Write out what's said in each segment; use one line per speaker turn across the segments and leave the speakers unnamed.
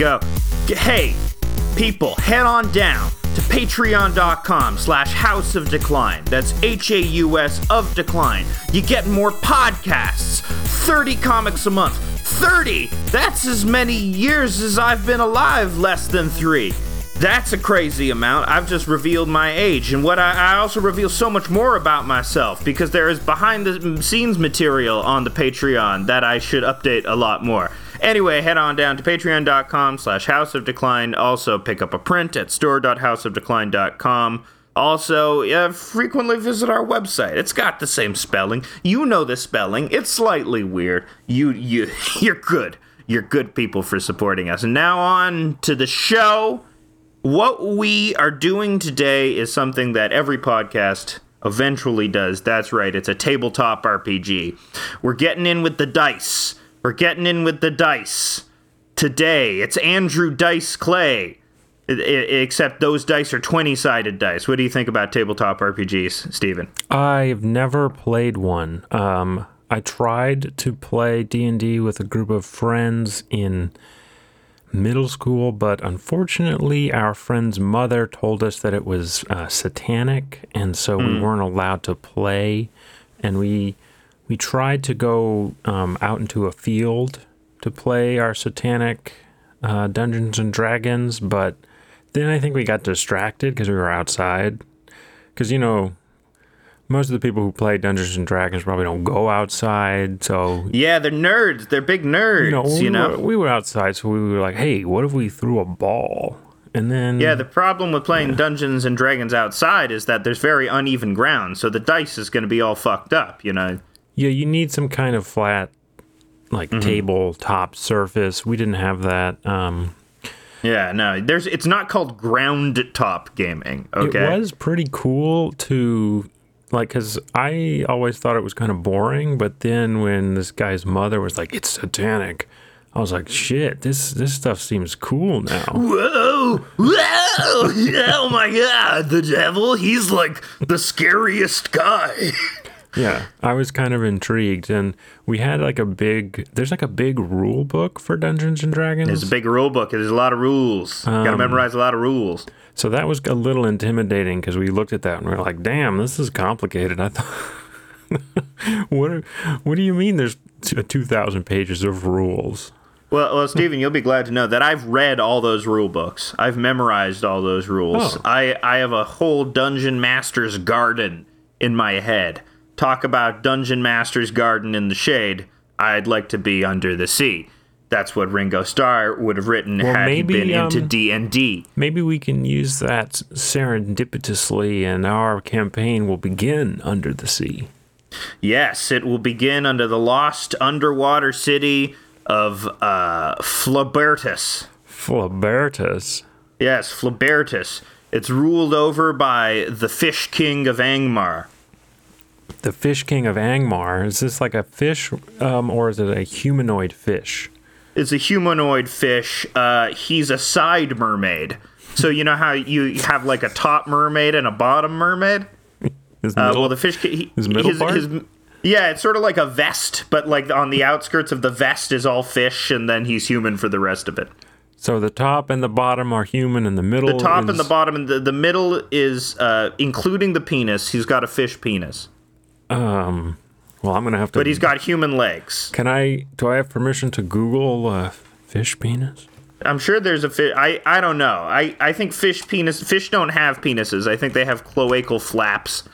go. Hey, people, head on down to patreon.com slash house of decline. That's H-A-U-S of decline. You get more podcasts, 30 comics a month. 30! That's as many years as I've been alive, less than three. That's a crazy amount. I've just revealed my age. And what I, I, also reveal so much more about myself because there is behind the scenes material on the Patreon that I should update a lot more. Anyway, head on down to patreon.com slash house of decline. Also pick up a print at store.houseofdecline.com. Also, uh, frequently visit our website. It's got the same spelling. You know the spelling. It's slightly weird. You you you're good. You're good people for supporting us. And now on to the show. What we are doing today is something that every podcast eventually does. That's right, it's a tabletop RPG. We're getting in with the dice. We're getting in with the dice. Today, it's Andrew Dice Clay. Except those dice are 20 sided dice. What do you think about tabletop RPGs, Steven?
I've never played one. Um, I tried to play D&D with a group of friends in middle school, but unfortunately, our friend's mother told us that it was uh, satanic, and so mm. we hmm. weren't allowed to play. And we we tried to go um, out into a field to play our satanic uh, Dungeons and Dragons, but then I think we got distracted because we were outside. Because you know, most of the people who play Dungeons and Dragons probably don't go outside. So
yeah, they're nerds. They're big nerds. You know, we, you know?
Were, we were outside, so we were like, "Hey, what if we threw a ball?" And then
yeah, the problem with playing yeah. Dungeons and Dragons outside is that there's very uneven ground, so the dice is going to be all fucked up. You know.
Yeah, you need some kind of flat, like mm-hmm. tabletop surface. We didn't have that. Um,
yeah, no, there's. It's not called ground top gaming. Okay,
it was pretty cool to like because i always thought it was kind of boring but then when this guy's mother was like it's satanic i was like shit this this stuff seems cool now
whoa whoa oh my god the devil he's like the scariest guy
yeah i was kind of intrigued and we had like a big there's like a big rule book for dungeons and dragons
there's a big rule book there's a lot of rules um, you gotta memorize a lot of rules
so that was a little intimidating because we looked at that and we are like, "Damn, this is complicated." I thought, what? What do you mean? There's two thousand pages of rules.
Well, well, Stephen, you'll be glad to know that I've read all those rule books. I've memorized all those rules. Oh. I I have a whole dungeon master's garden in my head. Talk about dungeon master's garden in the shade. I'd like to be under the sea that's what Ringo Starr would have written well, had maybe, he been um, into D and D.
Maybe we can use that serendipitously, and our campaign will begin under the sea.
Yes, it will begin under the lost underwater city of uh, Flabertus.
Phlebertus.
Yes, Flabertus. It's ruled over by the Fish King of Angmar.
The Fish King of Angmar. Is this like a fish, um, or is it a humanoid fish?
It's a humanoid fish. Uh, he's a side mermaid. So you know how you have like a top mermaid and a bottom mermaid.
His middle, uh,
well, the fish.
He, his middle his, part. His,
yeah, it's sort of like a vest, but like on the outskirts of the vest is all fish, and then he's human for the rest of it.
So the top and the bottom are human, and the middle.
The top
is...
and the bottom, and the, the middle is uh, including the penis. He's got a fish penis.
Um, well, I'm gonna have to.
But he's got human legs.
Can I? Do I have permission to Google uh, fish penis?
I'm sure there's a fish. I I don't know. I I think fish penis. Fish don't have penises. I think they have cloacal flaps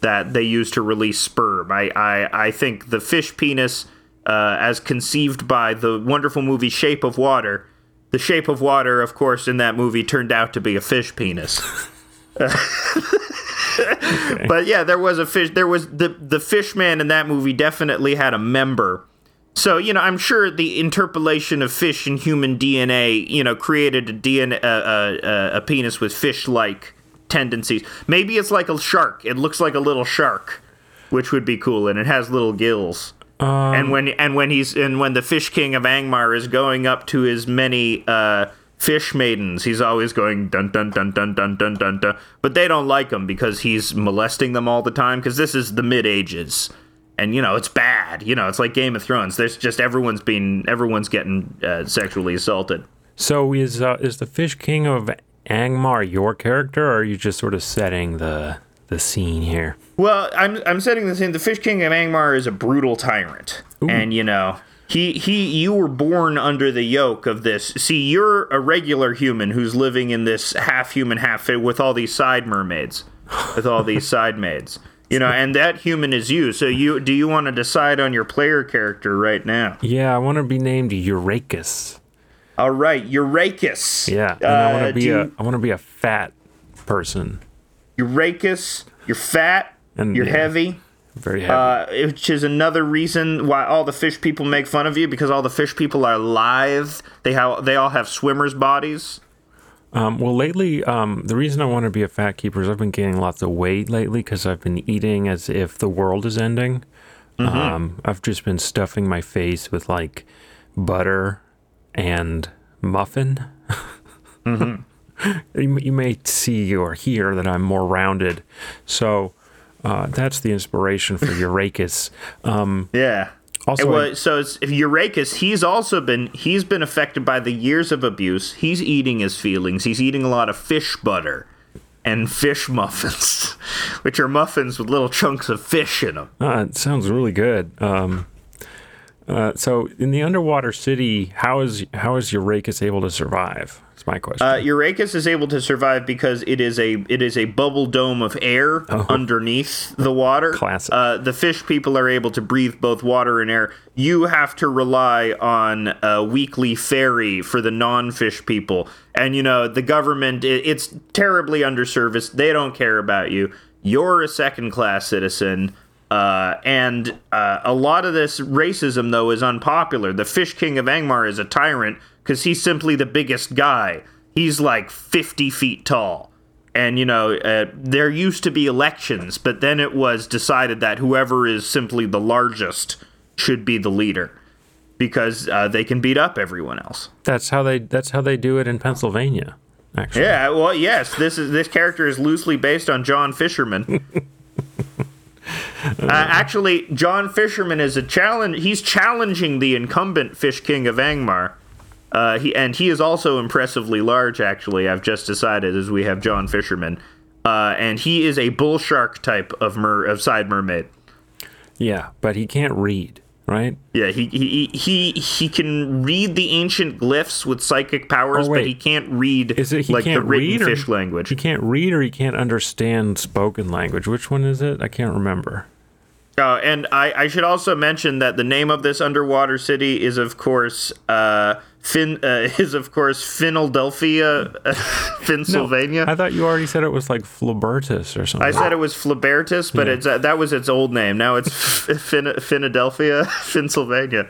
that they use to release sperm. I I I think the fish penis, uh, as conceived by the wonderful movie Shape of Water. The Shape of Water, of course, in that movie turned out to be a fish penis. But yeah, there was a fish. There was the the fish man in that movie definitely had a member. So you know, I'm sure the interpolation of fish and human DNA, you know, created a DNA uh, a penis with fish-like tendencies. Maybe it's like a shark. It looks like a little shark, which would be cool, and it has little gills. Um, and when and when he's and when the fish king of Angmar is going up to his many uh, fish maidens. He's always going dun dun dun dun dun dun dun dun. But they don't like him because he's molesting them all the time. Because this is the mid ages, and you know it's bad. You know it's like Game of Thrones. There's just everyone's being everyone's getting uh, sexually assaulted.
So is uh, is the Fish King of Angmar your character, or are you just sort of setting the the scene here?
Well, I'm I'm setting the scene. The Fish King of Angmar is a brutal tyrant, and you know he he you were born under the yoke of this. See, you're a regular human who's living in this half human, half with all these side mermaids, with all these side maids. You know, and that human is you. So you do you want to decide on your player character right now?
Yeah, I want to be named Eurakis.
All right, Eurakis.
Yeah, and I want
Uh,
to be a
you-
I want to be a fat person,
Eurakis. You're fat.
And,
you're
yeah.
heavy.
Very heavy.
Uh, which is another reason why all the fish people make fun of you because all the fish people are live. They have they all have swimmers' bodies.
Um, well, lately, um, the reason I want to be a fat keeper is I've been gaining lots of weight lately because I've been eating as if the world is ending. Um, I've just been stuffing my face with like butter and muffin. you, you may see or hear that I'm more rounded. So uh, that's the inspiration for Eurakis. Um,
Yeah.
Also,
And
I-
well, so it's, if he's also been he's been affected by the years of abuse. He's eating his feelings. He's eating a lot of fish butter and fish muffins, which are muffins with little chunks of fish in them.
Uh, it sounds really good. Um, uh, so, in the underwater city, how is how is Eurakis able to survive? My question.
Uh, Eurakis is able to survive because it is a it is a bubble dome of air underneath the water.
Classic.
Uh, the fish people are able to breathe both water and air. You have to rely on a weekly ferry for the non-fish people, and you know the government. It, it's terribly underserviced. They don't care about you. You're a second-class citizen. Uh, and uh, a lot of this racism, though, is unpopular. The Fish King of Angmar is a tyrant because he's simply the biggest guy. He's like 50 feet tall. And, you know, uh, there used to be elections, but then it was decided that whoever is simply the largest should be the leader because uh, they can beat up everyone else.
that's how they that's how they do it in Pennsylvania. Actually,
Yeah, well, yes, this is this character is loosely based on John Fisherman. Uh, actually, John Fisherman is a challenge. He's challenging the incumbent Fish King of Angmar. Uh, he and he is also impressively large. Actually, I've just decided as we have John Fisherman, uh, and he is a bull shark type of mer of side mermaid.
yeah, but he can't read, right?
Yeah, he he he he can read the ancient glyphs with psychic powers,
Oh,
but he can't read
Is it he
like
can't
the written
read or
fish language.
He can't read or he can't understand spoken language. Which one is it? I can't remember.
Oh, and I, I should also mention that the name of this underwater city is, of course, uh, Fin uh, is of course Philadelphia, uh, Pennsylvania.
I thought you already said it was like Flabertus or something.
I said it was Flabertus, but it's uh, that was its old name. Now it's fin- Philadelphia, Pennsylvania.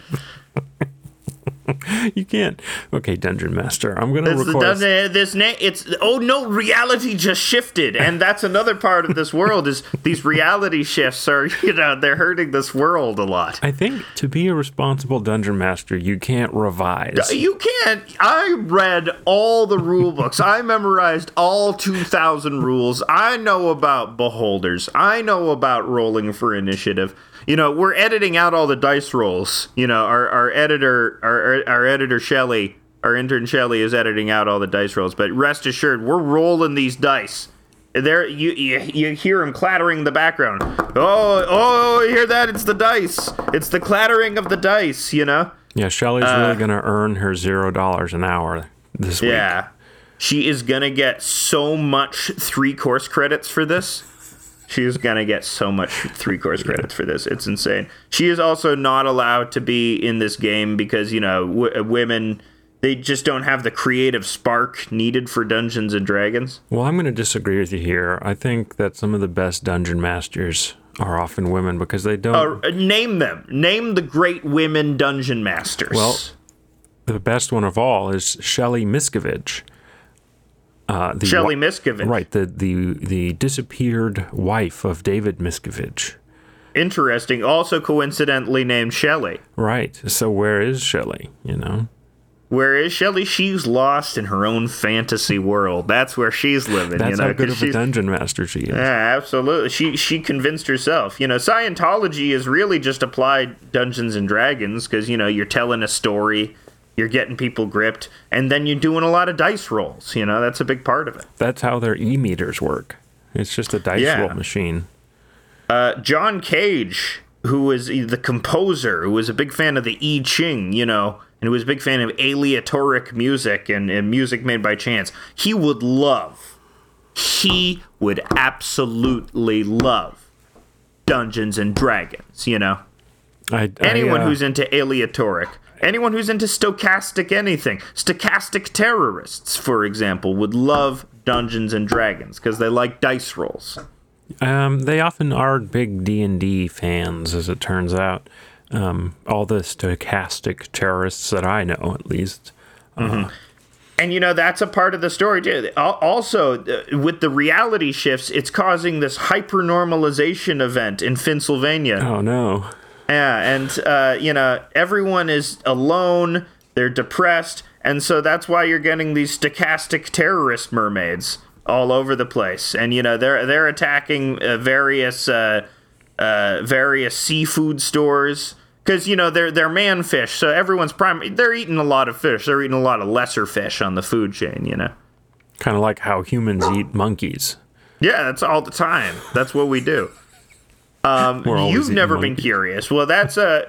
you can't. Okay, Dungeon Master. I'm gonna
It's
record.
doesn't- this name. It's oh no, reality just shifted, and that's another part of this world is these reality shifts are you know they're hurting this world a lot.
I think to be a responsible dungeon master, you can't revise.
You can't. I read all the rule books. I memorized all 2,000 rules. I know about beholders. I know about rolling for initiative. You know, we're editing out all the dice rolls. You know, our, our editor, our, our, our editor Shelly, our intern Shelly is editing out all the dice rolls. But rest assured, we're rolling these dice. There, you, you you hear them clattering in the background. Oh, oh, you hear that? It's the dice. It's the clattering of the dice. You know.
Yeah, Shelly's really gonna earn her zero dollars an hour this week.
Uh, Yeah. She is going to get so much three course credits for this. She is going to get so much three course credits for this. It's insane. She is also not allowed to be in this game because, you know, w- women, they just don't have the creative spark needed for Dungeons and Dragons.
Well, I'm gonna disagree with you here. I think that some of the best dungeon masters are often women because they don't.
Uh, name them. Name the great women dungeon masters.
Well, the best one of all is Shelly Miscavige. Uh, the
Shelley
wi-
Miscavige.
Right, the, the the disappeared wife of David Miscavige.
Interesting. Also coincidentally named Shelley.
Right. So where is Shelley? You know.
Where is Shelley? She's lost in her own fantasy world. That's where she's living.
That's
you know,
how good of a dungeon master she is.
Yeah, absolutely. She she convinced herself. You know, Scientology is really just applied Dungeons and Dragons because you know you're telling a story. You're getting people gripped, and then you're doing a lot of dice rolls. You know, that's a big part of it.
That's how their e meters work. It's just a dice
Yeah.
roll machine.
Uh, John Cage, who was the composer, who was a big fan of the I Ching, you know, and who was a big fan of aleatoric music and, and music made by chance, he would love, he would absolutely love Dungeons and Dragons, you know?
I, I,
Anyone
uh,
who's into aleatoric, anyone who's into stochastic anything, stochastic terrorists, for example, would love Dungeons and Dragons because they like dice rolls.
Um, they often are big D and D fans, as it turns out. Um, all the stochastic terrorists that I know, at least.
And you know that's a part of the story too. Also, uh, with the reality shifts, it's causing this hypernormalization event in Pennsylvania.
Oh no!
Yeah, and uh, you know everyone is alone. They're depressed, and so that's why you're getting these stochastic terrorist mermaids all over the place. And you know they're they're attacking uh, various uh, uh, various seafood stores because you know they're they're man fish. So everyone's prime. They're eating a lot of fish. They're eating a lot of lesser fish on the food chain. You know.
Kind of like how humans eat monkeys.
Yeah, that's all the time. That's what we do. Um, you've never been
monkeys.
curious. Well, that's a.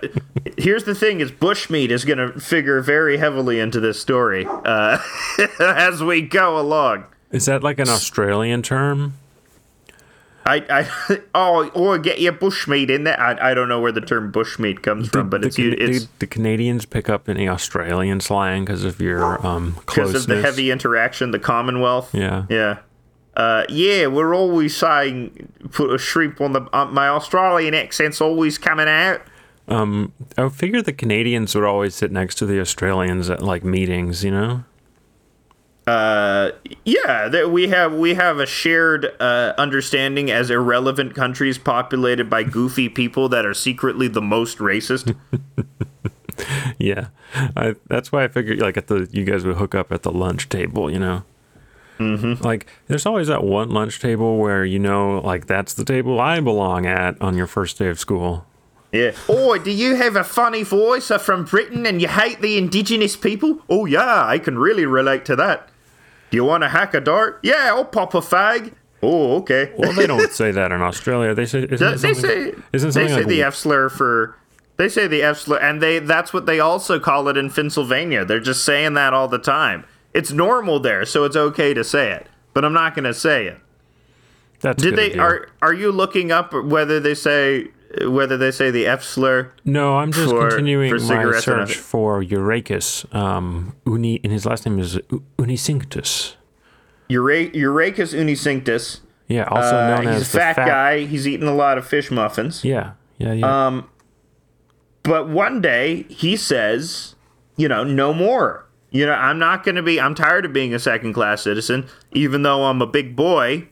Here's the thing: is bushmeat is going to figure very heavily into this story uh, as we go along.
Is that like an Australian term?
I, I oh, or get your bushmeat in there. I, I don't know where the term bushmeat comes from, but
the,
it's
Can-
it's
the, the Canadians pick up any Australian slang because of your um,
because of the heavy interaction, the Commonwealth.
Yeah.
Yeah. Uh, yeah, we're always saying put a shrimp on the. Uh, my Australian accent's always coming out.
Um, I figure the Canadians would always sit next to the Australians at like meetings, you know?
Uh, yeah, that we have we have a shared uh, understanding as irrelevant countries populated by goofy people that are secretly the most racist.
Yeah, I, that's why I figured like at the you guys would hook up at the lunch table, you know. Mm-hmm. Like, there's always that one lunch table where you know, like that's the table I belong at on your first day of school.
Yeah. Oh, do you have a funny voice? Are from Britain and you hate the indigenous people? Oh yeah, I can really relate to that. Do you want to hack a dart? Yeah, I'll pop a fag. Oh, okay.
Well, they don't say that in Australia. They say isn't
they say
isn't
they say
like
the F slur for they say the F slur and they that's what they also call it in Pennsylvania. They're just saying that all the time. It's normal there, so it's okay to say it. But I'm not going to say it.
that's
Did they
idea.
are are you looking up whether they say whether they say the F slur?
No, I'm just
for-
continuing
for
my search for Eurakis. Um, Uni, and his last name is U- Unicinctus.
Eura- Euracus unicinctus.
Yeah, also
Uh,
known
he's
as
a
the
fat, guy. He's eating a lot of fish muffins.
Yeah, yeah, yeah.
Um, but one day he says, you know, no more. You know, I'm not going to be, I'm tired of being a second class citizen, even though I'm a big boy.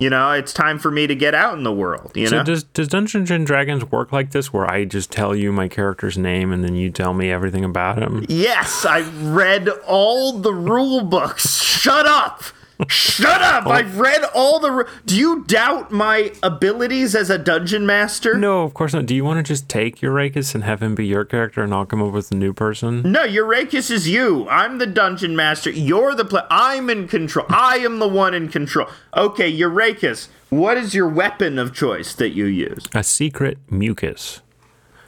You know, it's time for me to get out in the world, you
so
know?
does does Dungeons and Dragons work like this, where I just tell you my character's name and then you tell me everything about him?
yes, I read all the rule books. Shut up. Shut up! Oh. I've read all the. Do you doubt my abilities as a dungeon master?
No, of course not. Do you want to just take Eurakis and have him be your character, and I'll come up with a new person?
No, Eurakis is you. I'm the dungeon master. You're the. I'm in control. I am the one in control. Okay, Eurakis, what is your weapon of choice that you use?
A secret mucus.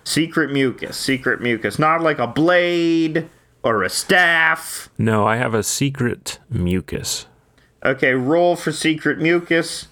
Secret mucus. Secret mucus. Not like a blade or a staff.
No, I have a secret mucus.
Okay, roll for secret mucus.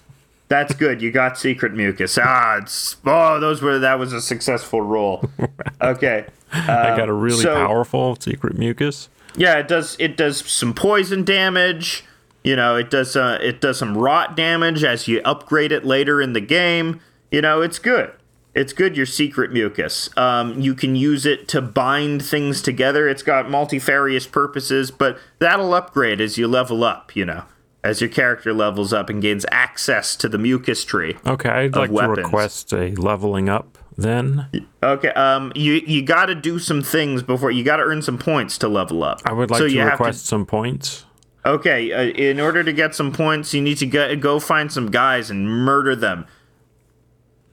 That's good. You got secret mucus. Ah, it's oh, those were that was a successful roll. Okay.
I got a really
so-
powerful secret mucus.
Yeah, it does. It does some poison damage. You know, it does. Uh, it does some rot damage as you upgrade it later in the game. You know, it's good. It's good. Your secret mucus. Um, you can use it to bind things together. It's got multifarious purposes, but that'll upgrade as you level up. You know, as your character levels up and gains access to the mucus tree.
Okay, I'd like
weapons.
to request a leveling up then.
Okay. Um. You you got to do some things before you got to earn some points to level up.
I would like
So
to request some points.
Okay, uh, in order to get some points, you need to go, go find some guys and murder them.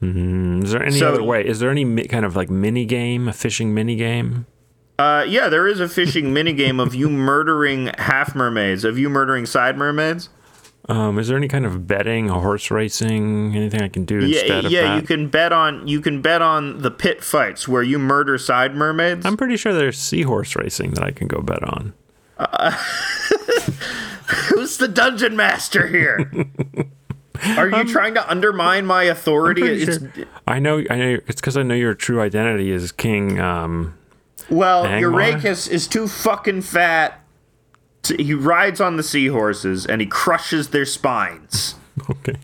Is there any
So-
other way? Is there any mi- kind of like mini game, a fishing mini game?
Uh, yeah, there is a fishing minigame of you murdering half mermaids, of you murdering side mermaids.
Um, is there any kind of betting, horse racing, anything I can do
Yeah,
instead of
yeah,
that?
you can bet on you can bet on the pit fights where you murder side mermaids.
I'm pretty sure there's seahorse racing that I can go bet on.
Who's the dungeon master here? Are you trying to undermine my authority? It's,
sure- I know, I know. It's because I know your true identity is King. Um,
well? Eurakis is too fucking fat. to- he rides on the seahorses and he crushes their spines.
okay,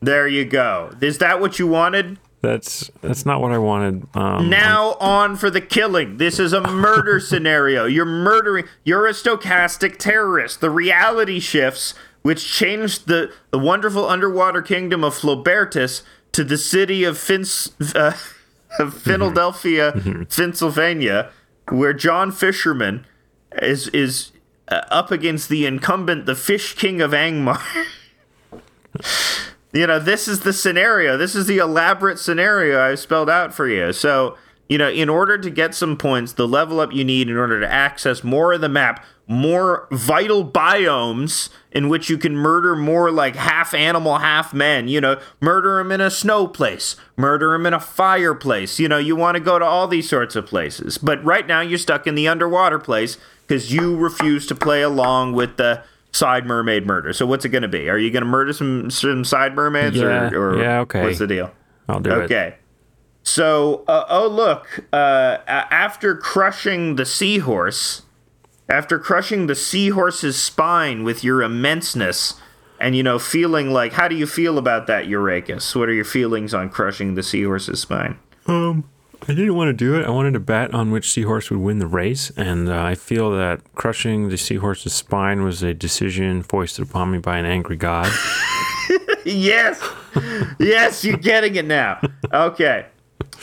There you go. Is that what you wanted?
that's that's not what I wanted. Um,
Now on for the killing. This is a murder scenario. You're murdering. You're a stochastic terrorist. The reality shifts, which changed the, the wonderful underwater kingdom of Flobertus to the city of Fins, uh, of Philadelphia, Pennsylvania, where John Fisherman is is uh, up against the incumbent, the Fish King of Angmar. you know, this is the scenario. This is the elaborate scenario I've spelled out for you. So, you know, in order to get some points, the level up you need in order to access more of the map, more vital biomes in which you can murder more like half animal, half men. You know, murder them in a snow place, murder them in a fireplace. You know, you want to go to all these sorts of places. But right now you're stuck in the underwater place because you refuse to play along with the side mermaid murder. So what's it going to be? Are you going to murder some some side mermaids
Yeah,
or, or
yeah, okay.
what's the deal?
I'll do it.
Okay. So, uh, oh look, uh, after crushing the seahorse, after crushing the seahorse's spine with your immenseness, and you know, feeling like, how do you feel about that, Eurakis? What are your feelings on crushing the seahorse's spine?
Um, I didn't want to do it. I wanted to bet on which seahorse would win the race, and uh, I feel that crushing the seahorse's spine was a decision foisted upon me by an angry god.
yes, yes, you're getting it now. Okay.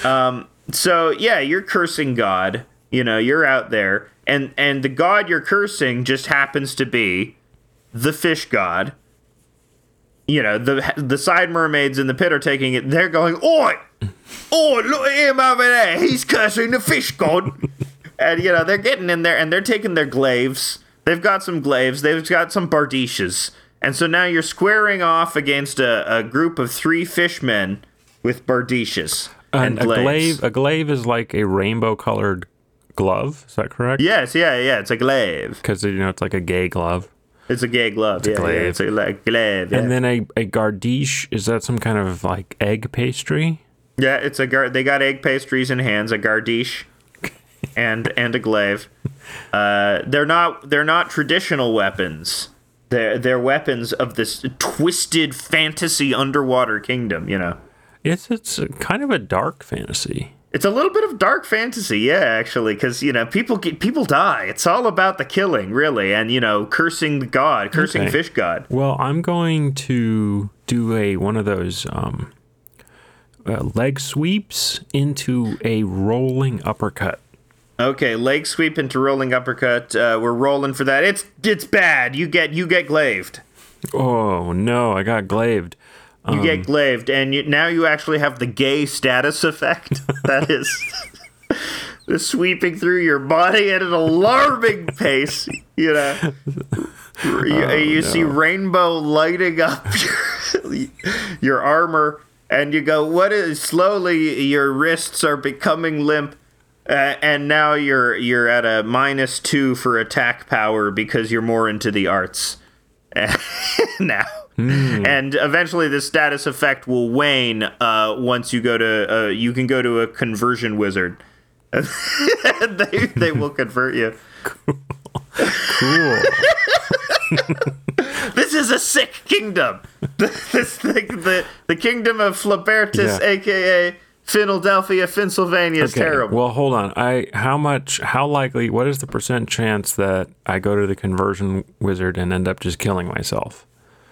Um, so yeah, you're cursing God. You know, you're out there, and and the God you're cursing just happens to be the fish god. You know, the the side mermaids in the pit are taking it. They're going, "Oi, oi, look at him over there. He's cursing the fish god." and you know, they're getting in there and they're taking their glaives. They've got some glaives. They've got some bardiches. And so now you're squaring off against a, a group of three fishmen with bardiches and,
And a glaive, a glaive is like a rainbow-colored glove. Is that correct?
Yes, yeah, yeah. It's a glaive.
Because you know it's like a gay glove.
It's a gay glove. yeah,
glaive.
Yeah, it's a like, glaive. Yeah.
And then a, a gardiche is that some kind of like egg pastry?
yeah, it's a gar- They got egg pastries in hands, a gardiche, and and a glaive. Uh, they're not they're not traditional weapons. They're they're weapons of this twisted fantasy underwater kingdom. You know.
It's it's kind of a dark fantasy.
It's a little bit of dark fantasy, yeah, actually, because you know people get people die. It's all about the killing, really, and you know cursing the god, cursing
Okay.
fish god.
Well, I'm going to do a one of those um, uh, leg sweeps into a rolling uppercut.
Okay, leg sweep into rolling uppercut. Uh, we're rolling for that. It's it's bad. You get you get glaved.
Oh no, I got glaved.
You get glaved, and you, now you actually have the gay status effect. that is the sweeping through your body at an alarming pace. You know, you, you see rainbow lighting up your, your armor, and you go, "What is?" Slowly, your wrists are becoming limp. Uh, and now you're you're at a minus two for attack power because you're more into the arts now. And eventually, the status effect will wane uh, once you go to uh, you can go to a conversion wizard. they they will convert you.
Cool. cool.
This is a sick kingdom. this thing, the the kingdom of Flabertus,
Yeah.
aka Philadelphia, Pennsylvania, is
Okay,
terrible.
Well, hold on. I how much? How likely? What is the percent chance that I go to the conversion wizard and end up just killing myself?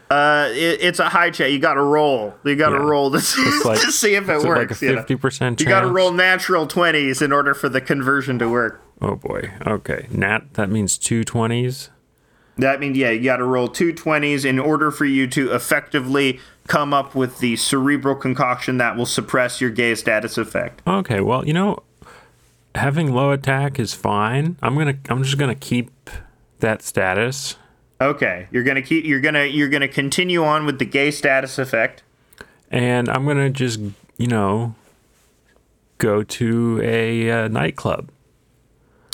Uh, it, it's a high check. You got to roll. You got to
Yeah.
roll to see,
like-
to see if it works.
like a
you know?
fifty percent
You
chance?
got to roll natural twenties in order for the conversion to work.
Oh boy. Okay. Nat. That means two twenties.
That means yeah, you got to roll two twenties in order for you to effectively come up with the cerebral concoction that will suppress your gay status effect.
Okay. Well, you know, having low attack is fine. I'm gonna I'm just gonna keep that status.
Okay, you're gonna keep. You're gonna you're gonna continue on with the gay status effect.
and I'm gonna just you know go to a uh, nightclub.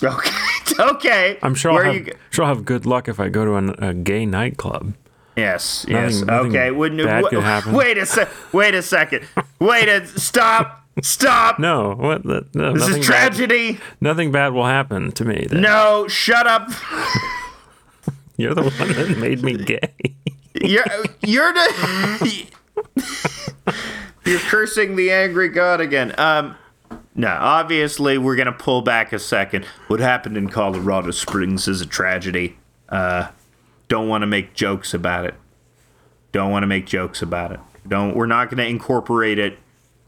Okay. okay.
I'm sure
Where
I'll have,
go-
sure I'll have good luck if I go to an, a gay nightclub.
Yes. Yes.
Nothing- nothing
okay. Wouldn't
bad could happen.
Wait a sec. Wait a second. Wait a stop. Stop.
No, what? The, no,
this
nothing
is
bad-
tragedy.
nothing bad will happen to me. Then.
No. Shut up.
You're the one that made me gay.
You're you're the you're cursing the angry god again. Um, no, obviously we're gonna pull back a second. What happened in Colorado Springs is a tragedy. Uh, don't want to make jokes about it. Don't want to make jokes about it. Don't. We're not gonna incorporate it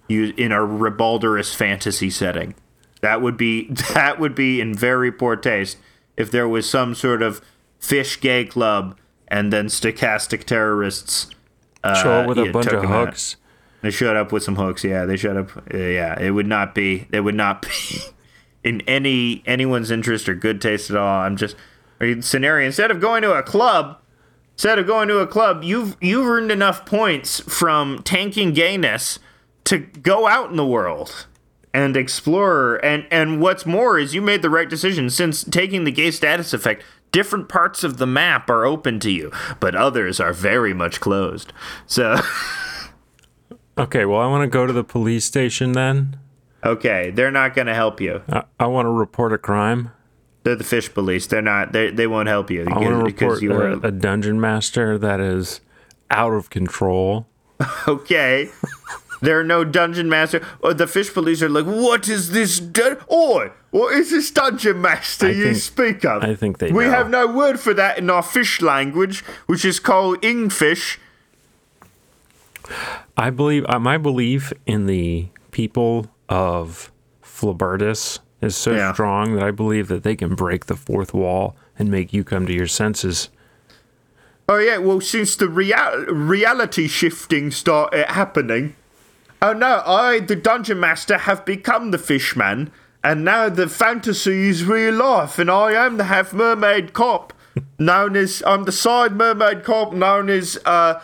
in a ribalderous fantasy setting. That would be that would be in very poor taste if there was some sort of fish gay club and then stochastic terrorists
Show up with a bunch of hooks.
they showed up with some hooks. Yeah, they showed up. uh, yeah, it would not be. It would not be in any anyone's interest or good taste at all. I'm just scenario. Instead of going to a club, instead of going to a club, you've you've earned enough points from tanking gayness to go out in the world and explore. And and what's more is you made the right decision since taking the gay status effect. Different parts of the map are open to you, but others are very much closed. So.
Okay, well, I want to go to the police station then.
Okay, they're not going to help you.
I, I want to report a crime.
They're the fish police. They're not. They they won't help you
I want to report
you were
a, a dungeon master that is out of control.
okay. there are no dungeon master. Oh, the fish police are like, what is this? Dun- Oi, what is this dungeon master you
think-
speak of?
I think they
We
know.
have no word for that in our fish language, which is called ingfish.
I believe uh, my belief in the people of Flabertus is so
Yeah.
strong that I believe that they can break the fourth wall and make you come to your senses.
Oh yeah, well since the real- reality shifting started happening, oh no, I, the dungeon master, have become the fishman, and now the fantasy is real life, and I am the half mermaid cop, known as I'm the side mermaid cop known as uh,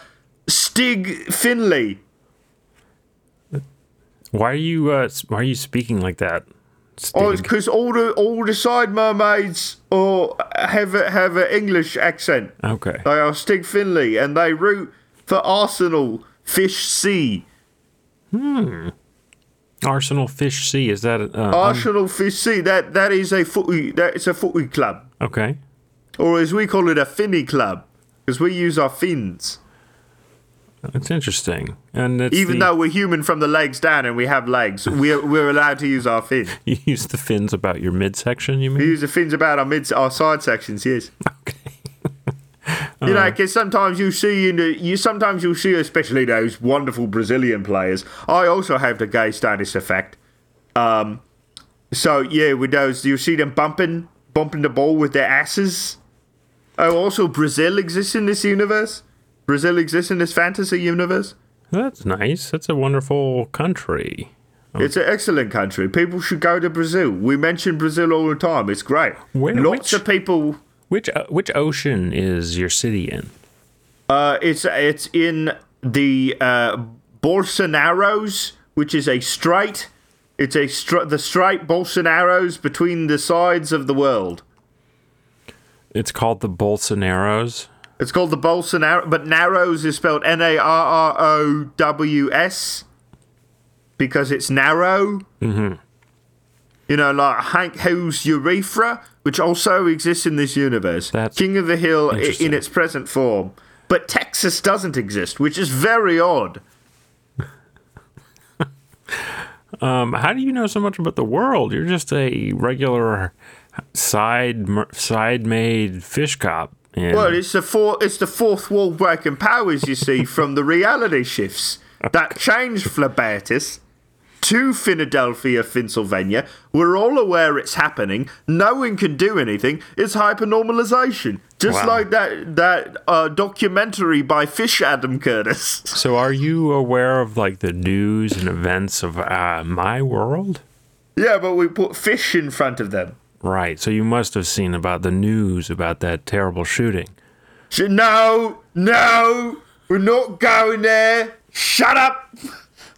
Stig Finley.
Why are you uh, why are you speaking like that?
Oh,
Stig?
because all the all the side mermaids or have a, have an English accent.
okay.
They are Stig Finley, and they root for Arsenal Fish Sea.
Arsenal Fish Sea is that uh, un-
Arsenal Fish Sea. That that is a footy. That is a footy club,
okay?
or as we call it, a finny club, because we use our fins.
That's interesting. And it's
Even
the-
though we're human from the legs down and we have legs, we're we're allowed to use our fin.
you use the fins about your midsection, you mean?
We use the fins about our mid our side sections. Yes.
Okay.
You know, because sometimes you see in the you sometimes you'll see, especially those wonderful Brazilian players. I also have the gay status effect. Um, so yeah, with those you see them bumping bumping the ball with their asses. Oh, also Brazil exists in this universe. Brazil exists in this fantasy universe.
That's nice. That's a wonderful country.
It's an excellent country. People should go to Brazil. We mention Brazil all the time. It's great.
Where-
Lots
which-
of people.
Which uh, which ocean is your city in?
Uh, it's it's in the uh, Bolsonaros, which is a strait. It's a str- the straight Bolsonaros between the sides of the world.
It's called the Bolsonaros.
It's called the Bolsonaro, but Narrows is spelled N A R R O W S because it's narrow. Mm-hmm. You know, like Hank Hill's urethra, which also exists in this universe.
That's
King of the Hill in its present form. But Texas doesn't exist, which is very odd.
Um, how do you know so much about the world? You're just a regular side side made fish cop. And
Well, it's the four, it's the fourth wall breaking powers you see from the reality shifts that changed Flabertus to Philadelphia, Pennsylvania. We're all aware it's happening. No one can do anything. It's hypernormalization, just
Wow.
like that that uh, documentary by Fish Adam Curtis.
so, are you aware of like the news and events of uh, my world?
Yeah, but we put fish in front of them.
Right. So you must have seen about the news about that terrible shooting.
No, no, we're not going there. Shut up.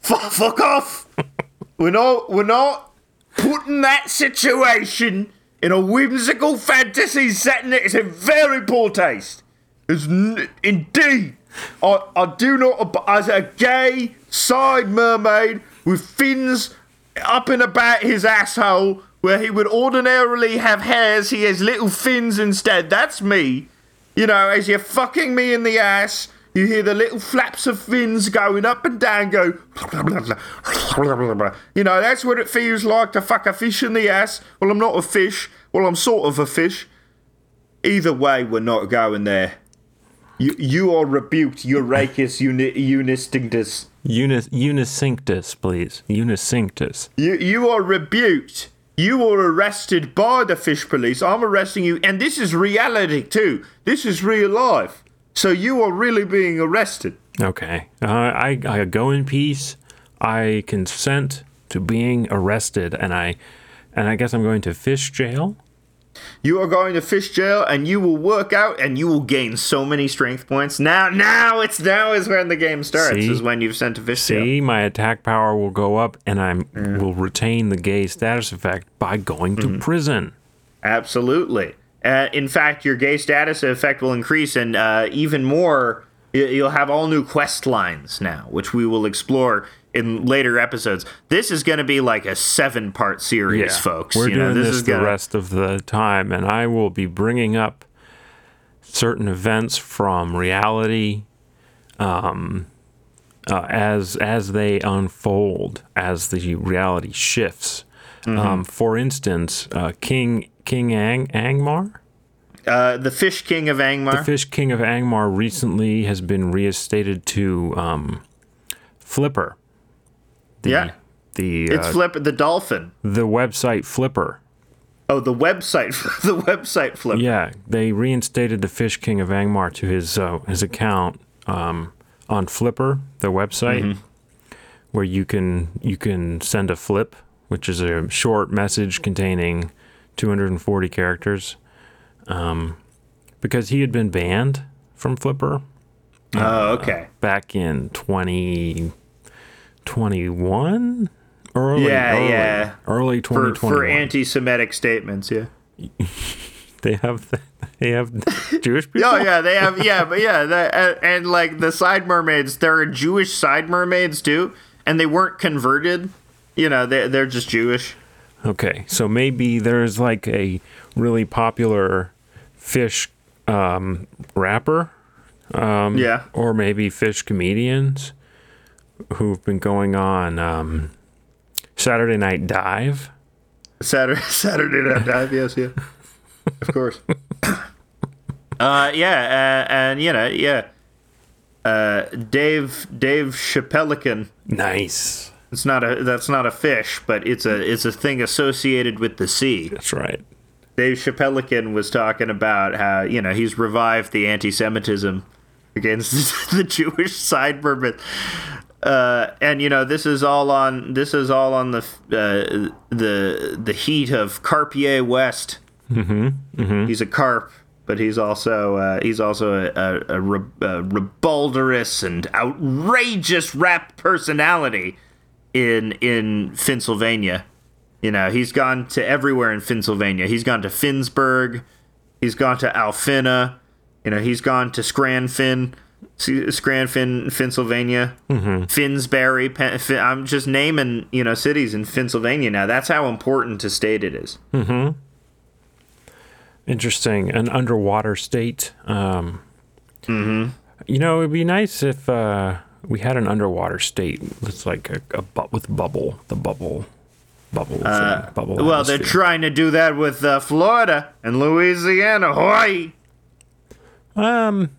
F- fuck off. we're not. We're not putting that situation in a whimsical fantasy setting. It's in very poor taste. It's n- indeed. I, I do not. As a gay side mermaid with fins up and about his asshole, where he would ordinarily have hairs, he has little fins instead. That's me. You know, as you're fucking me in the ass, you hear the little flaps of fins going up and down, go. You know, that's what it feels like to fuck a fish in the ass. Well, I'm not a fish. Well, I'm sort of a fish. Either way, we're not going there. You, you are rebuked, Euracus uni, unistinctus.
Unis unicinctus, please. Unicinctus.
You, you are rebuked. You are arrested by the fish police. I'm arresting you, and this is reality too. This is real life. So you are really being arrested.
Okay. Uh, I I go in peace. I consent to being arrested, and I and I guess I'm going to fish jail.
You are going to fish jail, and you will work out, and you will gain so many strength points. Now, now it's now is when the game starts.
See?
Is when you've sent to fish jail.
See, my attack power will go up, and I will retain the gay status effect by going to prison.
Absolutely. Uh, in fact, your gay status effect will increase, and uh, even more, you'll have all new quest lines now, which we will explore in later episodes. This is going to be like a seven-part series, folks.
We're
you know,
doing this,
is
the
gonna,
rest of the time, and I will be bringing up certain events from reality, um, uh, as as they unfold, as the reality shifts.
Mm-hmm.
Um, for instance, uh, King King Ang Angmar,
Uh, the Fish King of Angmar.
the Fish King of Angmar, recently has been reinstated to um, Flipper. The,
Yeah.
the
it's
uh,
Flip the dolphin.
the website Flipper.
Oh, the website, the website Flipper.
Yeah, they reinstated the Fish King of Angmar to his uh, his account um, on Flipper, the website, where you can you can send a flip, which is a short message containing 240 characters. Um, because he had been banned from Flipper
Oh, okay.
back in 2021, early,
Yeah,
early,
yeah.
early
For,
2021.
for anti-Semitic statements, yeah.
they have the, they have Jewish people.
Oh yeah, they have yeah, but yeah, the, uh, and like the side mermaids, there are Jewish side mermaids too, and they weren't converted. You know, they they're just Jewish.
Okay, so maybe there's like a really popular fish um, rapper, um,
Yeah.
or maybe fish comedians who've been going on um, Saturday Night Dive.
Saturday Saturday Night Dive, yes, yeah, of course. uh, yeah, uh, and you know, yeah, uh, Dave Dave Chappellican.
Nice.
It's not a that's not a fish, but it's a it's a thing associated with the sea.
That's right.
Dave Chappellican was talking about how you know he's revived the anti-Semitism against the Jewish side mermaid, uh, and you know this is all on this is all on the uh, the the heat of Carpier West. Mm-hmm. Mm-hmm. He's a carp, but he's also uh, he's also a, a, a, re- a rebulderous and outrageous rap personality in in Pennsylvania. You know, he's gone to everywhere in Pennsylvania. He's gone to Finnsburg. He's gone to Alfina. You know, he's gone to Scranfin, Scranfin, Pennsylvania. Mm-hmm. Finsbury. Pen, Fin, I'm just naming, you know, cities in Pennsylvania now. That's how important a state it is. Hmm.
Interesting. An underwater state. Um, You know, it'd be nice if uh, we had an underwater state. It's like a, a bu- with bubble, the bubble, bubble, thing, bubble.
Uh, Well, they're trying to do that with uh, Florida and Louisiana, Hawaii.
um,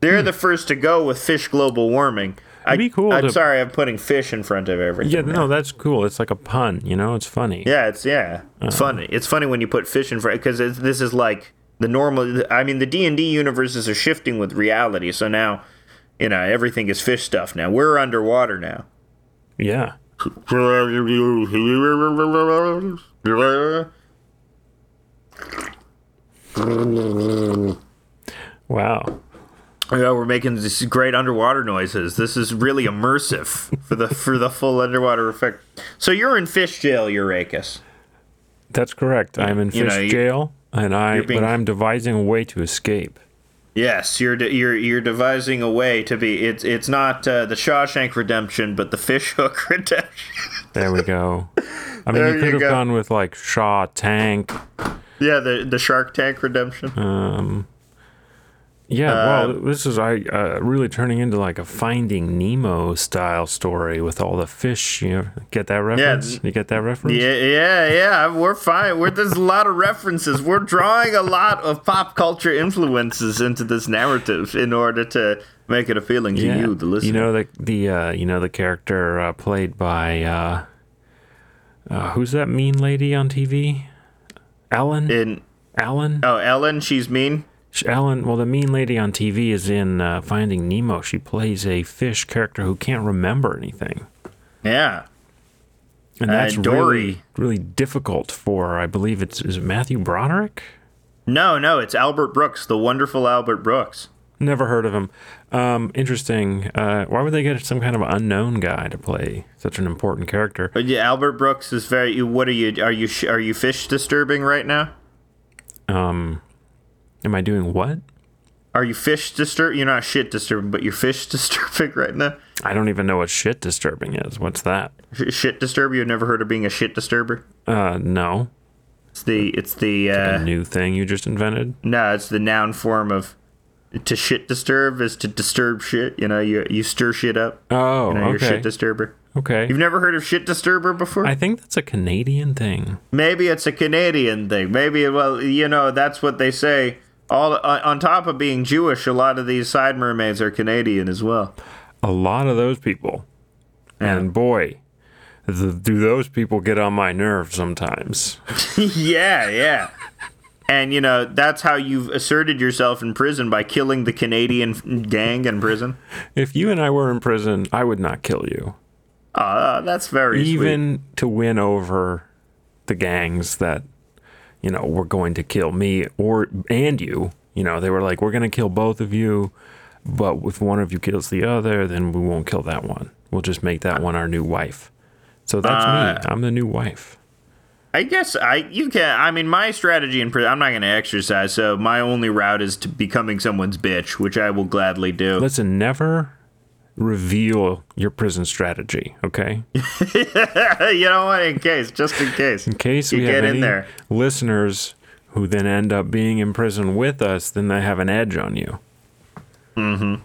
They're the first to go with fish global warming. I,
It'd be cool
I'm
to-
sorry, I'm putting fish in front of everything.
yeah,
now.
no, that's cool. It's like a pun. You know, it's funny.
Yeah, it's yeah, it's
Uh-huh.
funny. It's funny when you put fish in front because this is like the normal. I mean, the D and D universes are shifting with reality, so now you know everything is fish stuff. Now we're underwater now.
Yeah. Wow.
Yeah, we're making these great underwater noises. This is really immersive for the for the full underwater effect. So you're in fish jail, Eurakis.
That's correct. I'm in
You
fish
know,
jail, and I
being-
but I'm devising a way to escape.
Yes, you're de- you're you're devising a way to be. It's it's not uh, the Shawshank Redemption, but the fishhook Redemption.
There we go. I mean,
There
you could have
go.
gone with like Shaw Tank.
yeah, the the Shark Tank Redemption.
Um, yeah,
Uh,
well, this is I uh, really turning into like a Finding Nemo style story with all the fish. You know, get that reference? you get that reference?
Yeah, yeah, yeah. We're fine. We're, there's a lot of references. We're drawing a lot of pop culture influences into this narrative in order to make it appealing to you, the listener.
You know the the uh, you know the character uh, played by uh, uh, who's that mean lady on TV? Ellen.
in
Ellen.
oh, Ellen, she's mean.
Ellen. Well, the mean lady on TV is in uh, Finding Nemo. She plays a fish character who can't remember anything,
Yeah.
and
Uh,
that's
Dory.
really really difficult for. I believe it's is it Matthew Broderick.
No, no, it's Albert Brooks, the wonderful Albert Brooks.
Never heard of him. Um, interesting. Uh, why would they get some kind of unknown guy to play such an important character?
But yeah, Albert Brooks is very. What are you? Are you? Are you fish disturbing right now?
Um, am I doing what?
Are you fish disturb? You're not shit disturbing, but you're fish disturbing right now.
I don't even know what shit disturbing is. What's that?
Sh- Shit disturber. You've never heard of being a shit disturber?
Uh, no.
It's the. It's the.
A
Uh,
new thing you just invented?
no, it's the noun form of. To shit disturb is to disturb shit. You know, you you stir shit up.
Oh,
You know, you're a shit disturber.
okay.
You've never heard of shit disturber before?
I think that's a Canadian thing.
Maybe it's a Canadian thing. Maybe, well, you know, that's what they say. All on on top of being Jewish, a lot of these side mermaids are Canadian as well.
A lot of those people. And boy, th- do those people get on my nerves sometimes.
yeah, yeah. And you know that's how you've asserted yourself in prison by killing the Canadian gang in prison.
If you and I were in prison, I would not kill you.
Ah, that's very sweet.
even to win over the gangs that you know were going to kill me or and you you know they were like we're going to kill both of you but if one of you kills the other then we won't kill that one we'll just make that one our new wife so that's
Uh,
me i'm the new wife
I guess I you can. I mean, my strategy in prison. I'm not going to exercise, so my only route is to becoming someone's bitch, which I will gladly do.
listen never reveal your prison strategy okay
you know what? In case, just in case.
in case
You
we
get
have
in
any
there.
listeners who then end up being in prison with us then they have an edge on you mm-hmm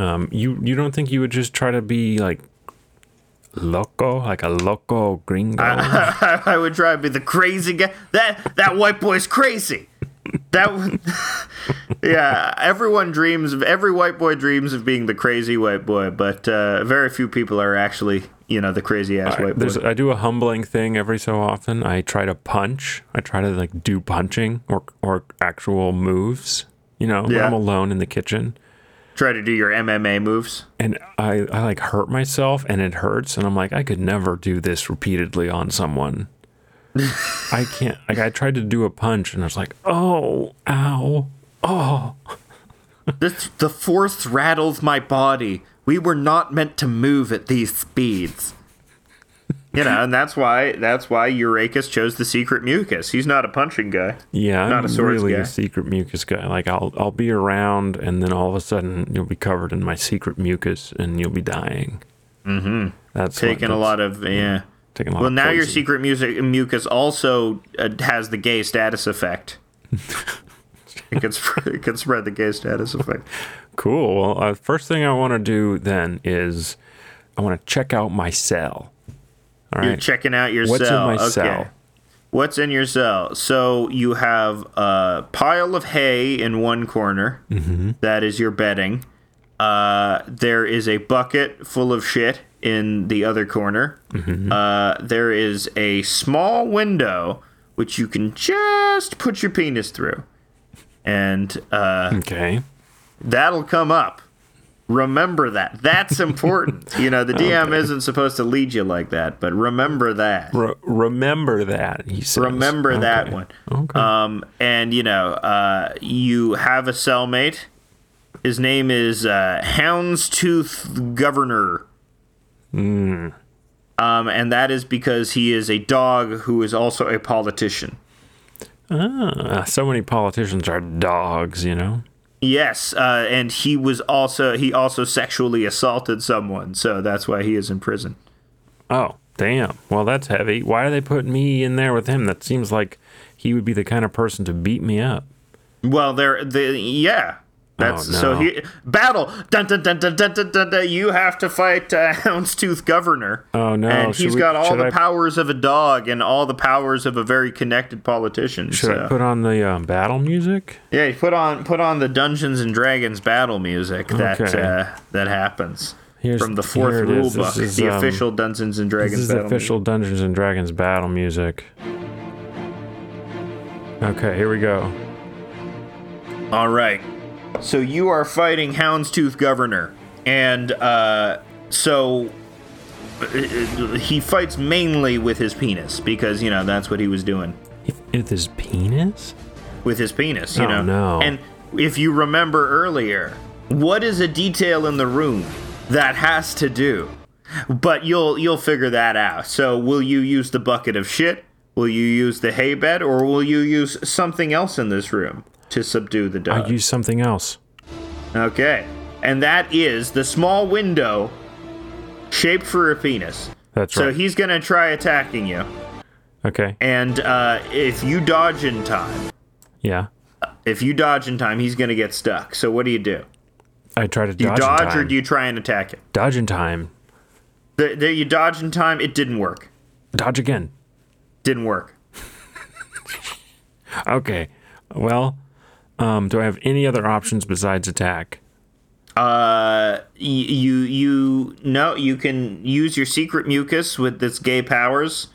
um you you don't think you would just try to be like loco like a loco gringo
I, I would try to be the crazy guy. That that white boy's crazy. That yeah. Everyone dreams of every white boy dreams of being the crazy white boy, but uh, very few people are actually you know the crazy ass white boy.
There's, I do a humbling thing every so often. I try to punch. I try to like do punching or or actual moves. You know, when
Yeah.
I'm alone in the kitchen,
Try to do your MMA moves.
and I I like hurt myself, and it hurts, and I'm like, I could never do this repeatedly on someone. I can't. Like I tried to do a punch, and I was like, oh, ow, oh.
This the force rattles my body. We were not meant to move at these speeds. You know, and that's why that's why Urechis chose the secret mucus. He's not a punching guy.
Yeah,
Not
I'm
a swords
really
guy.
a secret mucus guy. Like I'll I'll be around, and then all of a sudden you'll be covered in my secret mucus, and you'll be dying. Mm-hmm. That's what-
Taking a lot of yeah.
Taking a lot
Well, now your secret music mucus also uh, has the gay status effect. it can spread, it can spread the gay status effect.
Cool. Well, uh, first thing I want to do then is I want to check out my cell. All
You're
right.
checking out your
What's in my
okay.
cell?
What's in your cell? So you have a pile of hay in one corner.
Mm-hmm.
That is your bedding. Uh, there is a bucket full of shit in the other corner.
Mm-hmm.
Uh, there is a small window which you can just put your penis through, and uh,
Okay.
that'll come up. Remember that. That's important. you know, the DM isn't supposed to lead you like that, but remember that.
Re- remember that, he says.
Remember that one.
Okay.
Um, and you know, uh, you have a cellmate. His name is uh, Houndstooth Governor. Um, and that is because he is a dog who is also a politician.
Ah, so many politicians are dogs, you know?
Yes, uh, and he was also he also sexually assaulted someone, so that's why he is in prison.
Oh, damn. Well, that's heavy. Why do they put me in there with him? That seems like he would be the kind of person to beat me up.
Well, there, the yeah. That's
Oh,
so he battle. Dun, dun, dun, dun, dun, dun, dun, dun. You have to fight uh, Houndstooth Governor.
Oh, no.
And
Should
he's
we-
got all the
I-
powers of a dog and all the powers of a very connected politician.
Should
so.
I put on the um, battle music?
yeah, put on put on the Dungeons and Dragons battle music that
Okay.
uh, that happens
Here's-
from the fourth rule
is. This
book,
is,
the
um,
official Dungeons and Dragons
This is the
battle
official Dungeons and Dragons battle music. Okay, here we go.
All right. So you are fighting Houndstooth Governor, and uh, so he fights mainly with his penis because you know that's what he was doing.
With his penis?
with his penis, you
Oh,
know.
no.
And if you remember earlier, what is a detail in the room that has to do? But you'll you'll figure that out. So will you use the bucket of shit? Will you use the hay bed or will you use something else in this room to subdue the dog.
I use something else.
okay. And that is the small window shaped for a penis.
That's
So
right.
he's going to try attacking you.
okay.
And uh, if you dodge in time,
Yeah.
if you dodge in time, he's going to get stuck. So what do you do?
I try to
Do you
dodge,
dodge
in time.
or do you try and attack it?
dodge in time?
The, the, you dodge in time, it didn't work.
Dodge again.
Didn't work.
Okay. Well, um, do I have any other options besides attack?
Uh, you you no, you can use your secret mucus with this gay powers,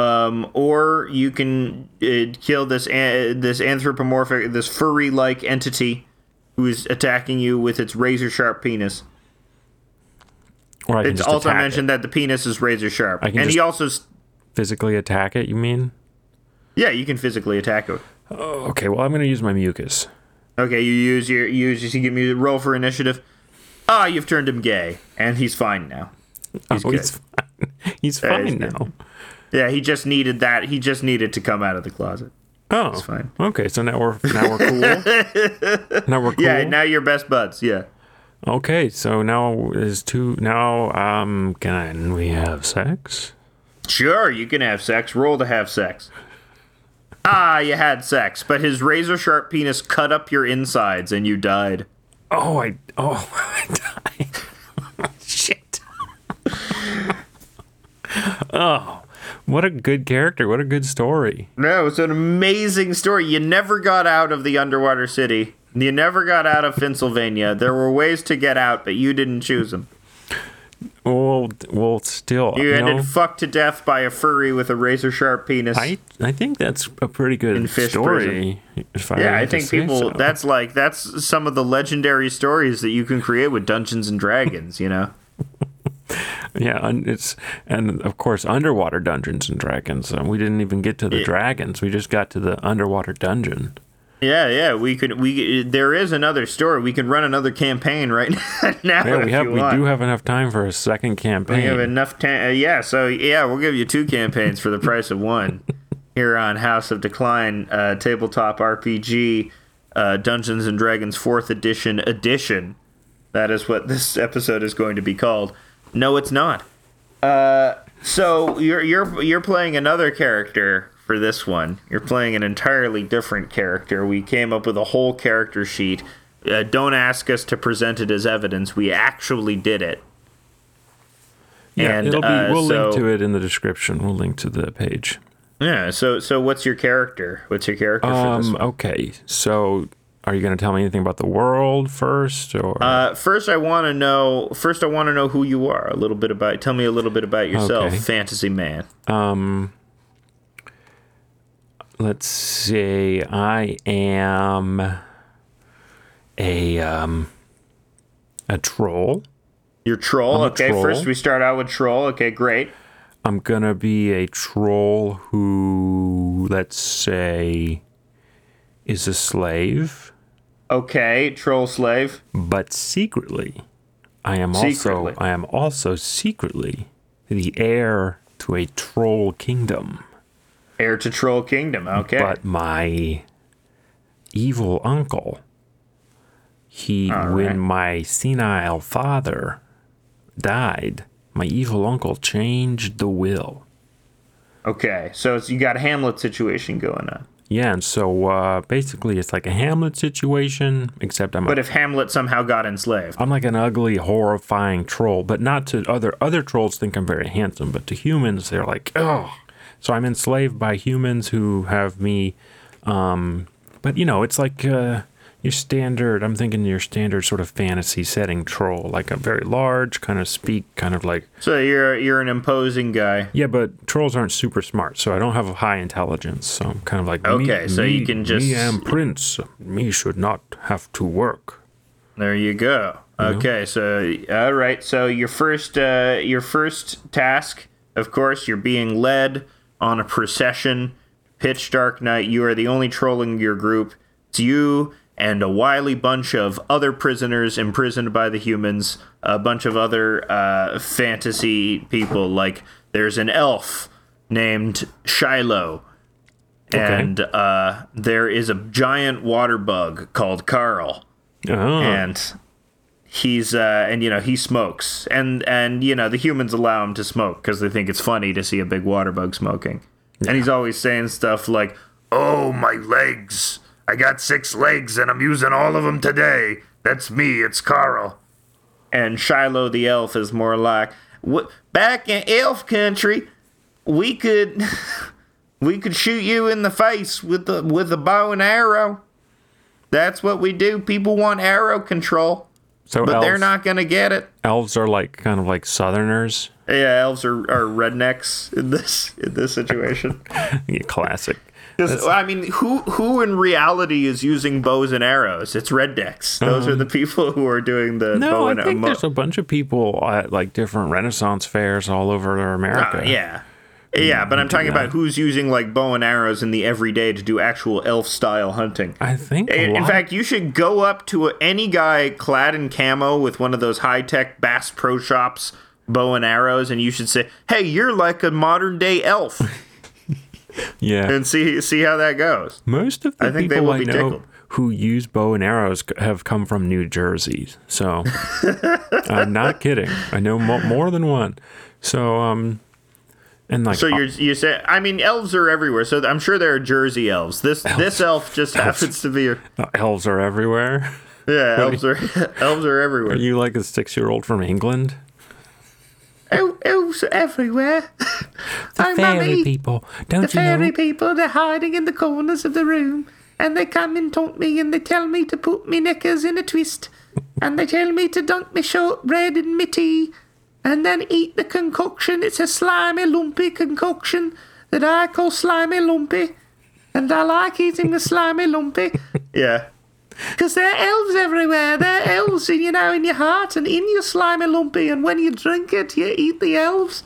um, or you can uh, kill this an- this anthropomorphic this furry like entity who is attacking you with its razor sharp penis.
Or I can
It's
just
also mentioned that the penis is razor sharp,
I
and
can
he also
physically attack it. You mean?
yeah, you can physically attack it.
Oh, okay. Well, I'm gonna use my mucus.
Okay, you use your you use you give me a roll for initiative. Ah, you've turned him gay, and he's fine now. He's
oh,
good.
he's fine. He's
he's
fine
good.
now.
Yeah, he just needed that. He just needed to come out of the closet.
Oh, it's
fine.
Okay, so now we're now we're cool. now we're cool.
Yeah, now you're best buds. Yeah.
okay, so now is two. Now, um, can we have sex?
Sure, you can have sex. Roll to have sex. Ah, you had sex, but his razor sharp penis cut up your insides and you died.
Oh, I oh I died. Shit. oh, what a good character! What a good story.
No, it's an amazing story. You never got out of the underwater city. You never got out of Pennsylvania. There were ways to get out, but you didn't choose them.
Well, well, still,
You
you
ended
know,
fucked to death by a furry with a razor sharp penis.
I I think that's a pretty good story. I
yeah, I think people.
so.
That's like that's some of the legendary stories that you can create with Dungeons and Dragons. You know.
Yeah, and it's and of course underwater Dungeons and Dragons. We didn't even get to the dragons. We just got to the underwater dungeon.
Yeah, yeah. We could. We there is another story. We could run another campaign right now.
Yeah, we have we do have enough time for a second campaign.
We have enough time. Uh, yeah, so yeah, we'll give you two campaigns for the price of one here on House of Decline uh, tabletop RPG uh, Dungeons and Dragons Fourth Edition edition. That is what this episode is going to be called. No, it's not. Uh, so you're you're you're playing another character for this one. You're playing an entirely different character. We came up with a whole character sheet. Uh, don't ask us to present it as evidence. We actually did it.
yeah,
and,
it'll be.
uh,
we'll link to it in the description. We'll link to the page.
Yeah. So so what's your character? What's your character for this
Um.
one?
Okay. So, are you going to tell me anything about the world first, or
Uh, first, I want to know. First, I want to know who you are. A little bit about. Tell me a little bit about yourself,
Okay.
fantasy man.
um? Let's see. I am a um a troll.
You're troll. Okay,
troll.
first we start out with troll. Okay, great.
I'm gonna be a troll who, let's say, is a slave,
Okay, troll slave.
but secretly, I am
Secretly.
also I am also secretly the heir to a troll kingdom.
Heir to troll kingdom. Okay.
But my evil uncle, he
All right.
when my senile father died, my evil uncle changed the will.
okay, so it's, you got a Hamlet situation going on.
Yeah, and so uh, basically it's like a Hamlet situation, except I'm a
But if Hamlet somehow got enslaved,
I'm like an ugly, horrifying troll, but not to other other trolls think I'm very handsome, but to humans they're like, oh. So I'm enslaved by humans who have me. Um, but you know, it's like uh, your standard. I'm thinking your standard sort of fantasy setting troll, like a very large, kind of speak, kind of like
so you're you're an imposing guy.
yeah. But trolls aren't super smart, so I don't have a high intelligence. So I'm kind of like
Okay,
me,
so you can just-
me am prince. Me should not have to work.
There you go. Okay, so all right, so your first uh, your first task, of course, you're being led on a procession. Pitch dark night. You are the only troll in your group. It's you and a wily bunch of other prisoners imprisoned by the humans. A bunch of other uh, fantasy people. Like there's an elf named Shiloh. And uh, there is a giant water bug called Carl
Oh,
and he's uh and you know he smokes. And and you know the humans allow him to smoke because they think it's funny to see a big water bug smoking. And he's always saying stuff like oh my legs. I got six legs and i'm using all of them today. That's me. It's carl. And shiloh the elf is more like "Wh- back in elf country we could we could shoot you in the face with the with a bow and arrow. That's what we do. People want arrow control,
so
but
elves,
they're not going to get it.
elves are like kind of like southerners.
Yeah, elves are, are rednecks in this in this situation.
Yeah, classic.
'Cause, I mean, who who in reality is using bows and arrows? It's rednecks. Those are the people who are doing the
Um, No,
bow
I
and
think
mo-
there's a bunch of people at like different Renaissance fairs all over America.
Uh, yeah. Yeah, but I'm talking about who's using like bow and arrows in the everyday to do actual elf style hunting.
I think.
In, in fact, you should go up to a, any guy clad in camo with one of those high tech Bass Pro Shops bow and arrows, and you should say, "Hey, you're like a modern day elf,"
yeah,
and see see how that goes.
most of the
I think they
people
will
I
be
know
tickled.
who use bow and arrows have come from New Jersey. So I'm not kidding. I know mo- more than one. So um, and like
So you're you say, I mean, elves are everywhere. So I'm sure there are Jersey elves. This this elf just happens to be. A,
uh, elves are everywhere.
yeah, elves are elves are everywhere.
Are you like a six-year-old from England?
El- elves are everywhere. I'm Mummy.
people, don't
The fairy people, they're hiding in the corners of the room. And they come and taunt me and they tell me to put me knickers in a twist. and they tell me to dunk me shortbread in me tea. And then eat the concoction. It's a slimy, lumpy concoction that I call slimy lumpy. And I like eating the slimy lumpy. yeah. Because there are elves everywhere. There are elves, in, you know, in your heart and in your slimy lumpy. And when you drink it, you eat the elves.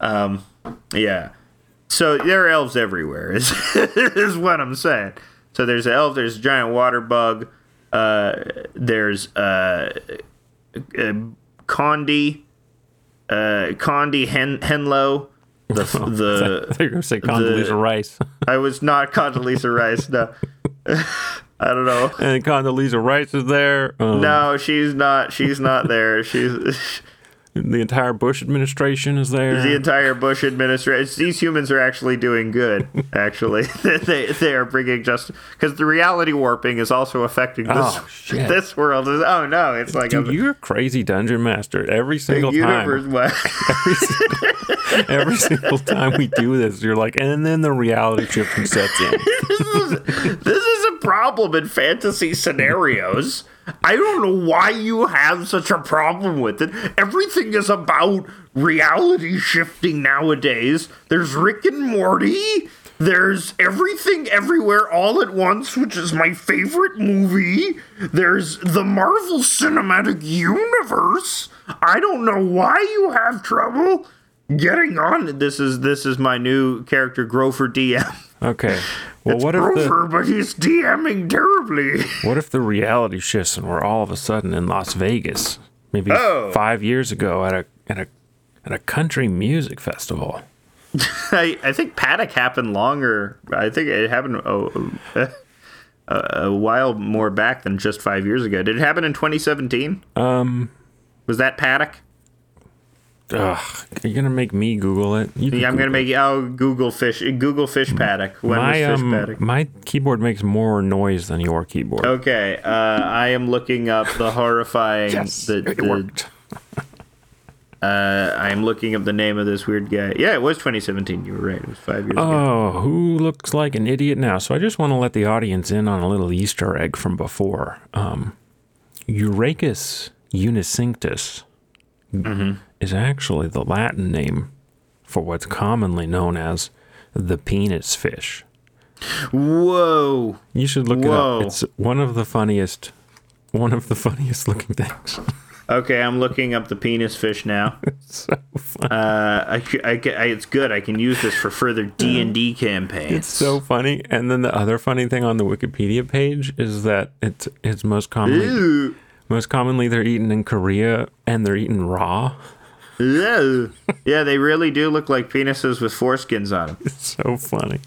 Um, yeah. So there are elves everywhere, is, is what I'm saying. So there's an elf, there's a giant water bug, uh, there's uh, uh, Condi, uh, Condi Hen- Henlo, the, the
I thought you were going to say Condoleezza Rice.
I was not Condoleezza Rice, no. I don't know.
and Condoleezza Rice is there. Um,
No, she's not. She's not there. She's
The entire Bush administration is there.
the entire Bush administration. These humans are actually doing good. Actually, they they are bringing justice because the reality warping is also affecting this
Oh,
this world. Is oh no, it's like
Dude,
a,
you're a crazy dungeon master. Every single time, every, single, every single time we do this, you're like, and then the reality shifting sets in.
this is this is problem in fantasy scenarios. I don't know why you have such a problem with it. Everything is about reality shifting nowadays. There's Rick and Morty. There's Everything Everywhere All at Once, which is my favorite movie. There's the Marvel Cinematic Universe. I don't know why you have trouble getting on. This is this is my new character, Grover DM.
Okay. Well, what if the
but he's DMing terribly.
what if the reality shifts and we're all of a sudden in Las Vegas, maybe
Oh.
five years ago at a at a at a country music festival?
I, I think Paddock happened longer. I think it happened oh, uh, a, a while more back than just five years ago. Did it happen in 2017?
Um,
Was that Paddock?
Ugh, you're gonna make me Google it. You
Yeah, I'm gonna make oh Google fish Google fish paddock. When
my
was fish
um,
paddock?
my keyboard makes more noise than your keyboard.
Okay, uh, I am looking up the horrifying. the,
it
the-
worked.
Uh, I am looking up the name of this weird guy. Yeah, it was 2017. You were right. It was five years ago.
Oh, who looks like an idiot now? So I just want to let the audience in on a little Easter egg from before. Um, Urechis unicinctus is actually the Latin name for what's commonly known as the penis fish.
Whoa!
You should look it
Whoa.
up. It's one of the funniest, one of the funniest looking things.
Okay, I'm looking up the penis fish now.
so funny.
Uh, I, I I- it's good. I can use this for further D and D campaigns.
It's so funny. And then the other funny thing on the Wikipedia page is that it's it's most commonly
Ew.
most commonly they're eaten in Korea and they're eaten raw.
Yeah, they really do look like penises with foreskins on them.
It's so funny.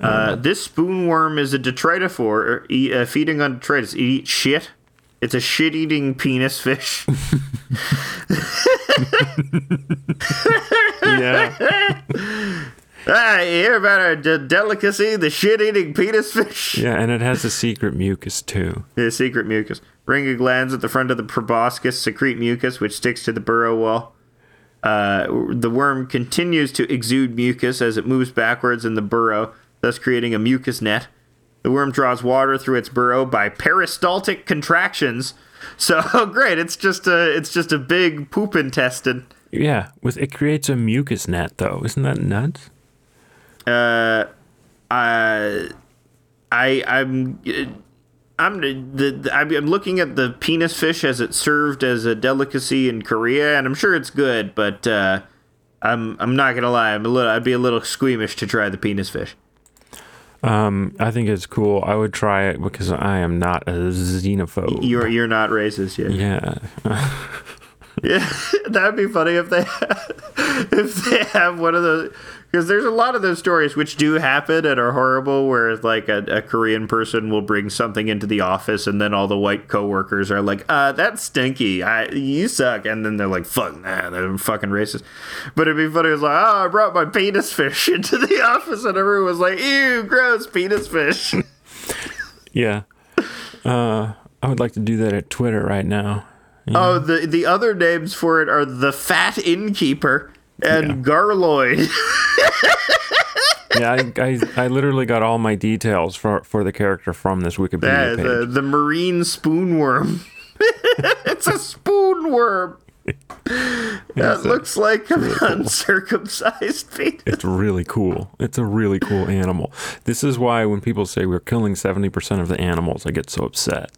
Uh, this spoonworm is a detritivore, e- uh, feeding on detritus. It eats shit. It's a shit-eating penis fish.
Yeah.
ah, you hear about our de- delicacy, the shit-eating penis fish?
Yeah, and it has a secret mucus too.
The secret mucus. Ring glands at the front of the proboscis secrete mucus, which sticks to the burrow wall. Uh, the worm continues to exude mucus as it moves backwards in the burrow, thus creating a mucus net. The worm draws water through its burrow by peristaltic contractions. So great, it's just a it's just a big poop intestine.
Yeah, with it creates a mucus net though. Isn't that nuts?
Uh, I I I'm I'm the, the I'm looking at the penis fish as it served as a delicacy in Korea, and I'm sure it's good, but uh, I'm I'm not gonna lie, I'm a little I'd be a little squeamish to try the penis fish.
Um, I think it's cool. I would try it because I am not a xenophobe.
You're you're not racist yet.
yeah.
Yeah, that'd be funny if they if they have one of those because there's a lot of those stories which do happen and are horrible where like a, a Korean person will bring something into the office and then all the white coworkers are like, uh, that's stinky. I you suck, and then they're like, fuck, nah, they're fucking racist. But it'd be funny. It's like, oh, I brought my penis fish into the office, and everyone was like, ew, gross penis fish.
Yeah. Uh, I would like to do that at Twitter right now.
Oh, the the other names for it are the fat innkeeper and Garloid.
Yeah, I, I, I literally got all my details for, for the character from this Wikipedia
Yeah,
page.
the, the marine spoonworm. it's a spoonworm. That looks like an uncircumcised penis.
It's really cool. It's a really cool animal. This is why when people say we're killing 70% of the animals, I get so upset.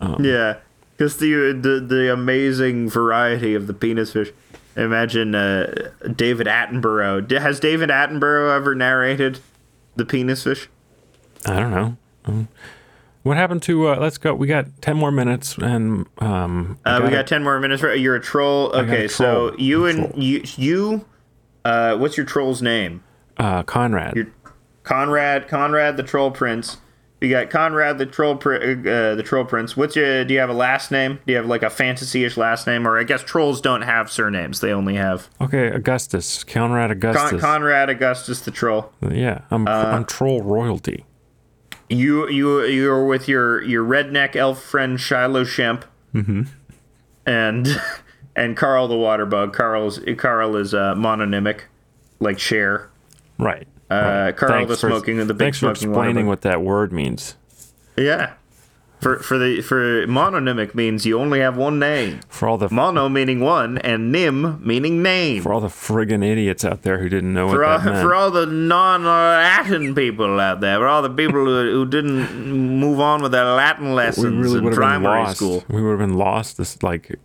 Um, yeah, because the, the the amazing variety of the penis fish. Imagine uh, David Attenborough. D- Has David Attenborough ever narrated the penis fish?
I don't know. Um, what happened to, uh, let's go. We got 10 more minutes and, um,
Uh, we
gotta-
got ten more minutes. Right? You're a troll. Okay,
a
so you
I'm
and you you. Uh, what's your troll's name?
uh, Conrad.
Conrad. Conrad the troll prince. You got Conrad the troll pri- uh, the troll prince. What's your? Do you have a last name? Do you have like a fantasy-ish last name? Or I guess trolls don't have surnames. They only have
okay, Augustus. Conrad Augustus.
Con- Conrad Augustus the troll.
yeah, I'm,
Uh,
I'm troll royalty.
You you you're with your your redneck elf friend Shiloh Shemp. Mm-hmm. And and Carl the waterbug. Carl's Carl is uh, mononymic, like Cher.
Right.
Uh,
right.
Carl
Thanks
the
for-
smoking the big
Thanks for explaining what that word means.
Yeah. For for the for mononymic means you only have one name.
For all the
Mono meaning one, and nim meaning name.
for all the friggin' idiots out there who didn't know what
For all,
that meant.
for all the non-Latin people out there, for all the people who, who didn't move on with their Latin
we
lessons
really
in
would have been
primary
lost.
school.
We would have been lost this like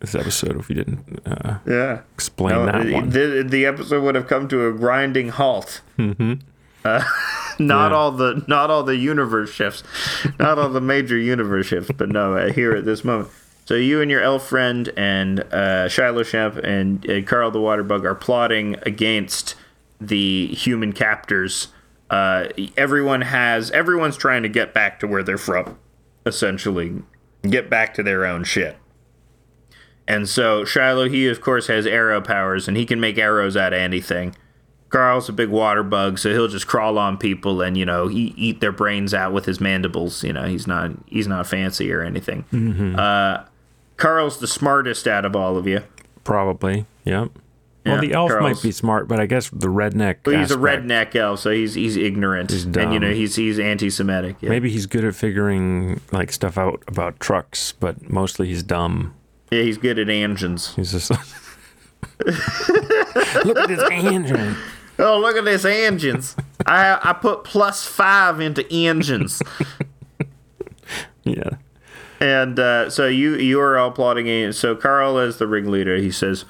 this episode if we didn't uh,
Yeah.
explain
No,
that
the,
one.
The, the episode would have come to a grinding halt. Mm-hmm. Uh, not
Yeah.
all the not all the universe shifts, not all the major universe shifts, but no, uh, here at this moment. So you and your elf friend and uh, Shiloh Shemp and uh, Carl the Waterbug are plotting against the human captors. Uh, everyone has everyone's trying to get back to where they're from, essentially, get back to their own shit. And so Shiloh, he of course has arrow powers, and he can make arrows out of anything. Carl's a big water bug, so he'll just crawl on people and you know eat, eat their brains out with his mandibles. You know he's not he's not fancy or anything. Uh, Carl's the smartest out of all of you.
Probably. Yep. Well,
Yeah,
the elf
Carl's-
might be smart, but I guess the redneck.
But he's a redneck elf, so he's he's ignorant, and you know he's he's anti-Semitic. Yeah.
Maybe he's good at figuring like stuff out about trucks, but mostly he's dumb.
Yeah, he's good at engines.
He's just look at this engine.
Oh, look at this engines! I I put plus five into engines.
Yeah.
And uh, so you you are all plotting in. So Carl is the ringleader. He says,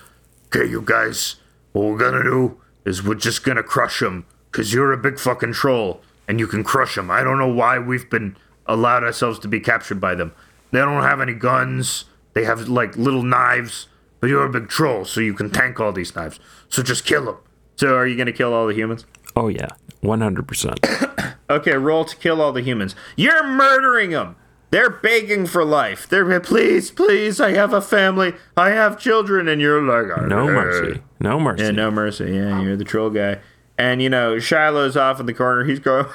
"Okay, you guys, what we're gonna do is we're just gonna crush him, cause you're a big fucking troll and you can crush him. I don't know why we've been allowed ourselves to be captured by them. They don't have any guns. They have like little knives, but you're a big troll, so you can tank all these knives. So just kill them. So are you gonna kill all the humans?
Oh yeah. One hundred percent.
Okay, roll to kill all the humans. You're murdering them. They're begging for life. They're please, please. I have a family. I have children, and you're like
No mercy. No mercy.
Yeah, no mercy. Yeah, you're the troll guy. And you know Shiloh's off in the corner. He's going,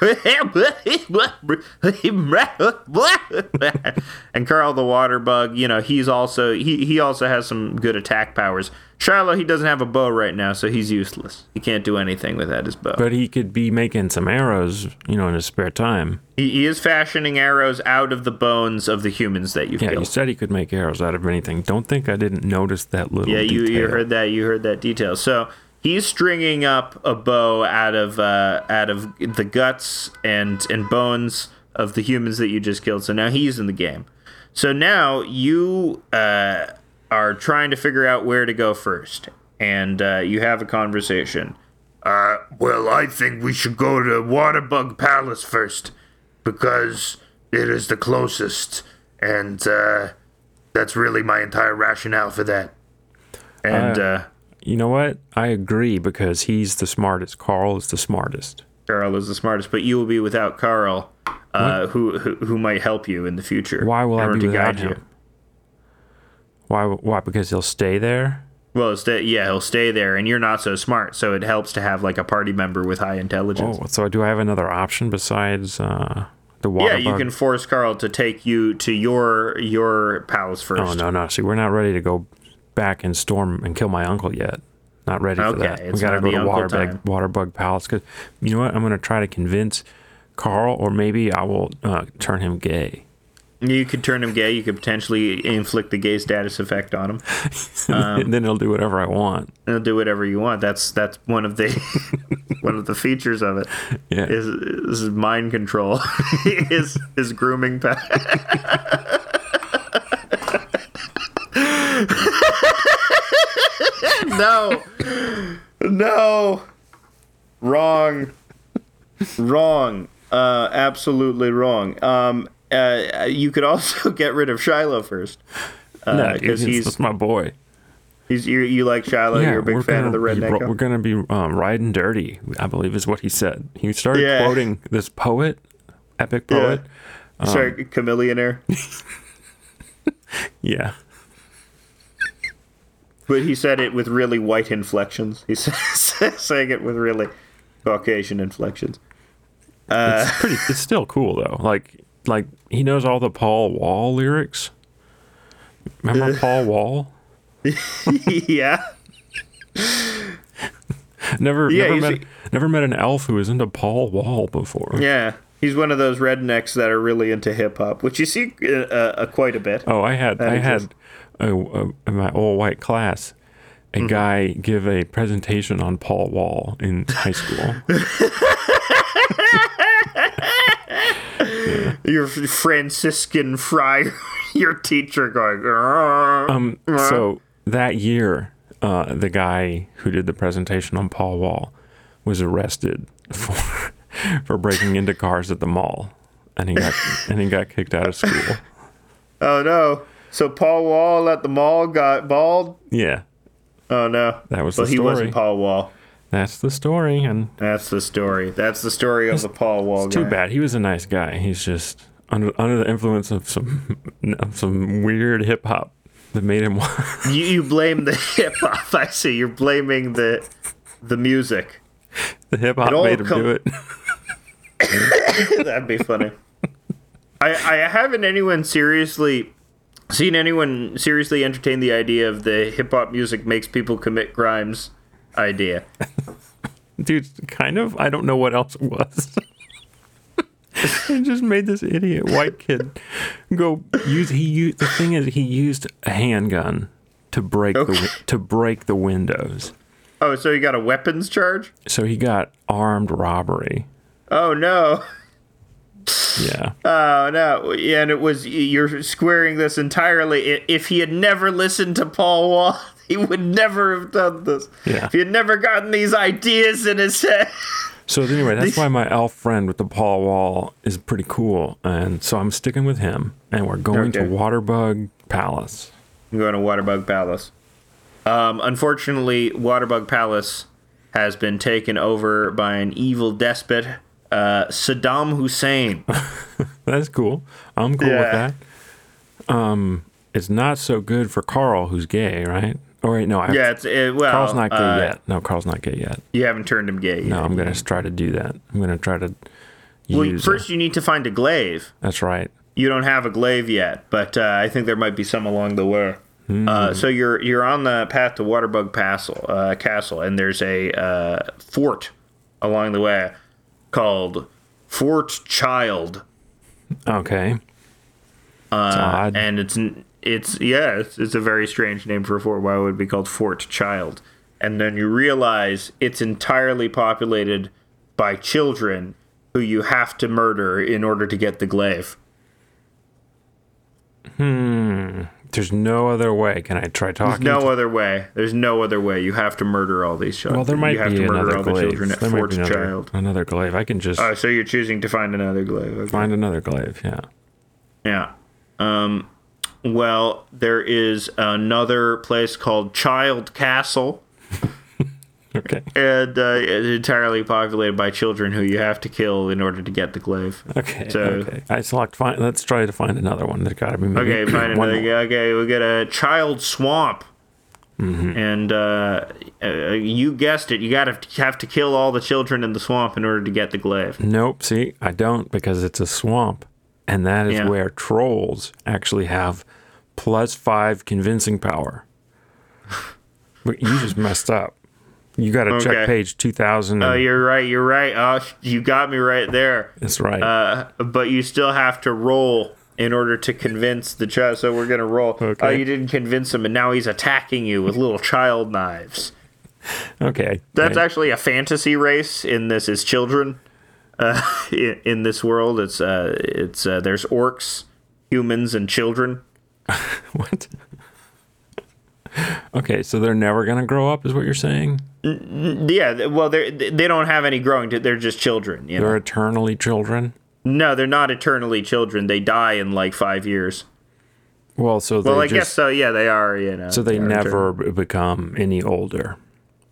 and Carl the water bug. You know he's also he he also has some good attack powers. Shiloh he doesn't have a bow right now, so he's useless. He can't do anything without his bow.
But he could be making some arrows, you know, in his spare time.
He, he is fashioning arrows out of the bones of the humans that you've
Yeah,
killed.
you said he could make arrows out of anything. Don't think I didn't notice that little.
yeah, you, you heard that. You heard that detail. So he's stringing up a bow out of uh, out of the guts and and bones of the humans that you just killed. So now he's in the game. So now you uh, are trying to figure out where to go first, and uh, you have a conversation. Uh, well, I think we should go to Waterbug Palace first because it is the closest, and uh, that's really my entire rationale for that. And uh,
You know what? I agree because he's the smartest. Carl is the smartest.
Carl is the smartest, but you will be without Carl, uh, who, who who might help you in the future.
Why will I be
to
without
guide you.
him? Why? Why? Because he'll stay there.
Well, stay, yeah, he'll stay there, and you're not so smart, so it helps to have like a party member with high intelligence.
Oh, so do I have another option besides uh, the water?
yeah, you can force Carl to take you to your your palace first.
Oh no, no. See, we're not ready to go back and storm and kill my uncle yet. Not ready for that. We gotta go
the
to Waterbug. Waterbug Palace. Cause you know what? I'm gonna try to convince Carl, or maybe I will uh, turn him gay.
You could turn him gay. You could potentially inflict the gay status effect on him. Um,
and then he'll do whatever I want.
He'll do whatever you want. That's that's one of the one of the features of it.
Yeah.
Is is mind control. is is grooming pa- No. No. Wrong. Wrong. Uh absolutely wrong. Um uh, you could also get rid of Shiloh first.
no,
Uh,
dude,
'cause
he's,
he's
that's my boy.
he's you, you like Shiloh. You're a big fan
gonna
of the
be,
redneck.
ro- We're gonna be um, riding dirty. I believe is what he said. He started
Yeah.
quoting this poet, epic poet.
Sorry, Chamillionaire.
Yeah.
But he said it with really white inflections. He's saying it with really Caucasian inflections.
it's pretty. It's still cool though. Like like he knows all the Paul Wall lyrics. Remember Paul Wall?
yeah.
Never
Yeah,
never met never met an elf who was into Paul Wall before.
Yeah. He's one of those rednecks that are really into hip hop, which you see uh, uh, quite a bit.
Oh, I had I
exists.
had in my all white class a
Mm-hmm.
guy give a presentation on Paul Wall in high school.
Your Franciscan friar, your teacher going.
Um, so that year, uh, the guy who did the presentation on Paul Wall was arrested for for breaking into cars at the mall, and he got and he got kicked out of school.
oh no! So Paul Wall at the mall got bald.
Yeah,
Oh no!
That was the
he
story.
wasn't Paul Wall.
that's the story, and
That's the story. That's the story of the Paul Wall
too bad. He was a nice guy. He's just under under the influence of some of some weird hip hop that made him.
You, you blame the hip hop. I see. You're blaming the the music.
the hip hop made him do it.
That'd be funny. I I haven't anyone seriously seen anyone seriously entertain the idea of the hip hop music makes people commit crimes idea.
Dude, kind of. I don't know what else it was. it just made this idiot white kid go use. He used the thing is he used a handgun to break the to break the windows.
Oh, so he got a weapons charge?
So he got armed robbery.
Oh no.
Yeah,
Oh no! Yeah, and it was you're squaring this entirely. If he had never listened to Paul Wall, he would never have done this.
Yeah.
If he had never gotten these ideas in his head.
So anyway, that's why my elf friend with the Paul Wall is pretty cool, and so I'm sticking with him, and we're going to Waterbug Palace.
I'm going to Waterbug Palace. Um, unfortunately, Waterbug Palace has been taken over by an evil despot, uh, Saddam Hussein.
That's cool. I'm cool with that. Um, it's not so good for Carl, who's gay, right? Or wait, no, I,
yeah, it's it, well.
Carl's not gay
uh,
yet. No, Carl's not gay yet.
You haven't turned him gay. Yet. No.
I'm gonna try to do that. I'm gonna try to
Well, first you need to find a glaive.
that's right.
You don't have a glaive yet, but uh, I think there might be some along the way.
Hmm.
Uh, so you're you're on the path to Waterbug Castle, uh, Castle, and there's a uh, fort along the way called Fort Child.
Okay.
Uh, and it's it's yeah, it's, it's a very strange name for a fort. Why would it be called Fort Child? And then you realize it's entirely populated by children who you have to murder in order to get the glaive.
There's no other way. Can I try talking?
There's
No
other way. There's no other way. You have to murder all these children.
well, there might
you have
be
to murder
another
all the
glaive.
children at
There might be another,
Child.
another glaive. I can just
Oh, so you're choosing to find another glaive. Okay.
find another glaive. Yeah.
Yeah. Um, well, there is another place called Child Castle,
Okay.
and uh, it's entirely populated by children who you have to kill in order to get the glaive.
Okay.
So-
okay. I select. Find. Let's try to find another one. There's got to be
Okay, find another.
more.
Okay, we get a Child Swamp.
Mm-hmm.
And uh, uh, you guessed it. You gotta have to kill all the children in the swamp in order to get the glaive.
Nope. See, I don't because it's a swamp, and that is
Yeah.
where trolls actually have plus five convincing power. But you just messed up. You got to
Okay.
check page two thousand.
Oh, you're right. You're right. Oh, you got me right there.
That's right.
Uh, but you still have to roll in order to convince the child. So we're gonna roll. Oh,
Okay.
you didn't convince him, and now he's attacking you with little child knives.
okay.
That's
Right.
actually a fantasy race. In this is children. Uh, in, in this world, it's uh, it's uh, there's orcs, humans, and children.
what? okay, so they're never gonna grow up, is what you're saying?
Yeah. Well, they they don't have any growing. To, they're just children. You?
They're eternally children.
No, they're not eternally children. They die in like five years.
Well, so they
Well, I
just,
guess so. Yeah, they are. You know.
so they
are
never
eternal.
become any older.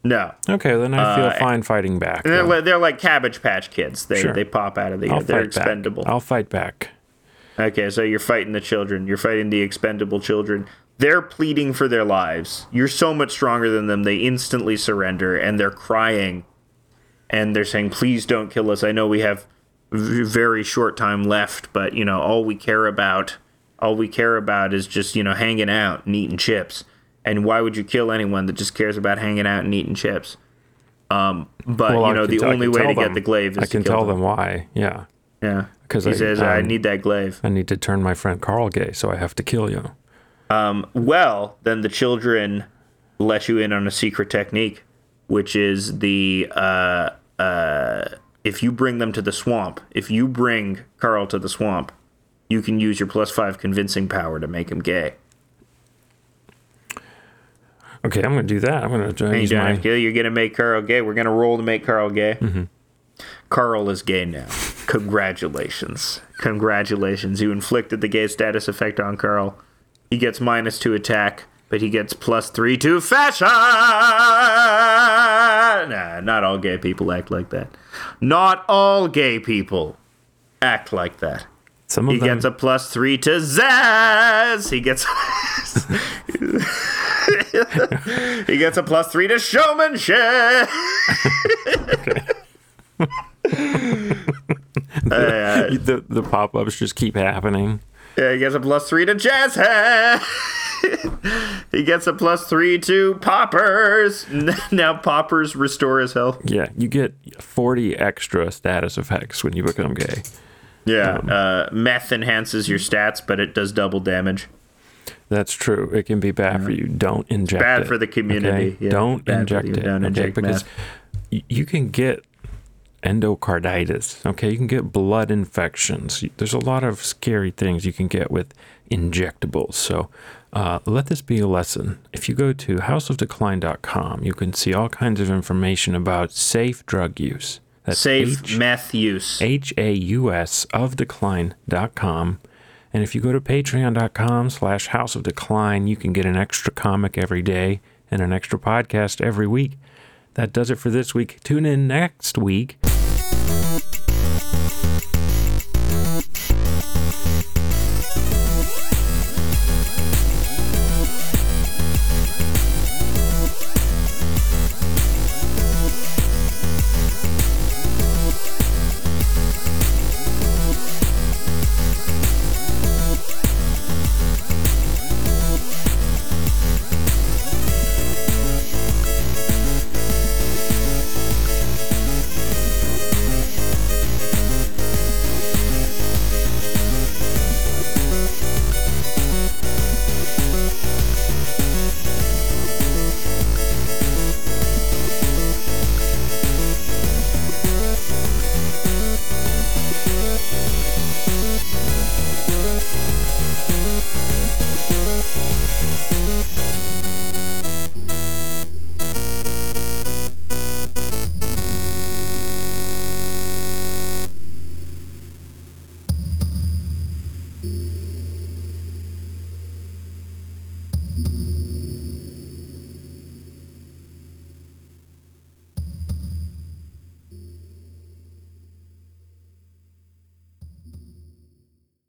No.
Okay, then I feel uh, fine fighting back.
They're, they're like Cabbage Patch Kids. They
Sure.
they pop out of the
I'll.
They're expendable.
back. I'll fight back.
Okay, so you're fighting the children. You're fighting the expendable children. They're pleading for their lives. You're so much stronger than them. They instantly surrender and they're crying. And they're saying, "Please don't kill us. I know we have very short time left, but you know, all we care about, all we care about is just, you know, hanging out and eating chips. And why would you kill anyone that just cares about hanging out and eating chips?" Um, but
Well,
you know,
can
the only way to get the glaive is to kill I can
tell
them.
them why. Yeah.
Yeah.
Because
he
I-
says, I
um,
need that glaive.
I need to turn my friend Carl gay, so I have to kill you.
Um, well, then the children let you in on a secret technique, which is the uh, uh, if you bring them to the swamp, if you bring Carl to the swamp, you can use your plus five convincing power to make him gay.
Okay, I'm going to do that. I'm going to
Hey,
use my.
You're gonna make Carl gay. We're gonna roll to make Carl gay. Carl is gay now. Congratulations. Congratulations. You inflicted the gay status effect on Carl. He gets minus two attack, but he gets plus three to fashion. Nah, not all gay people act like that. Not all gay people act like that.
Some of
He
them.
gets a plus three to Zaz. He gets. he gets a plus three to showmanship. Uh,
the the pop ups just keep happening.
Yeah, he gets a plus three to jazz head. he gets a plus three to poppers. Now poppers restore his health.
Yeah, you get 40 extra status effects when you become gay.
Yeah, uh, meth enhances your stats, but it does double damage.
That's true. It can be bad for you. Don't inject it.
Bad
it.
for the community.
okay?
Yeah,
Don't inject it.
Don't inject
because
meth.
you can get endocarditis. Okay, you can get blood infections. There's a lot of scary things you can get with injectables. So uh, let this be a lesson. If you go to hausofdecline.com, you can see all kinds of information about safe drug use. That's
Safe
H-
meth use.
H-A-U-S of decline.com. And if you go to patreon.com slash haus of decline, you can get an extra comic every day and an extra podcast every week. That does it for this week. Tune in next week.
Thank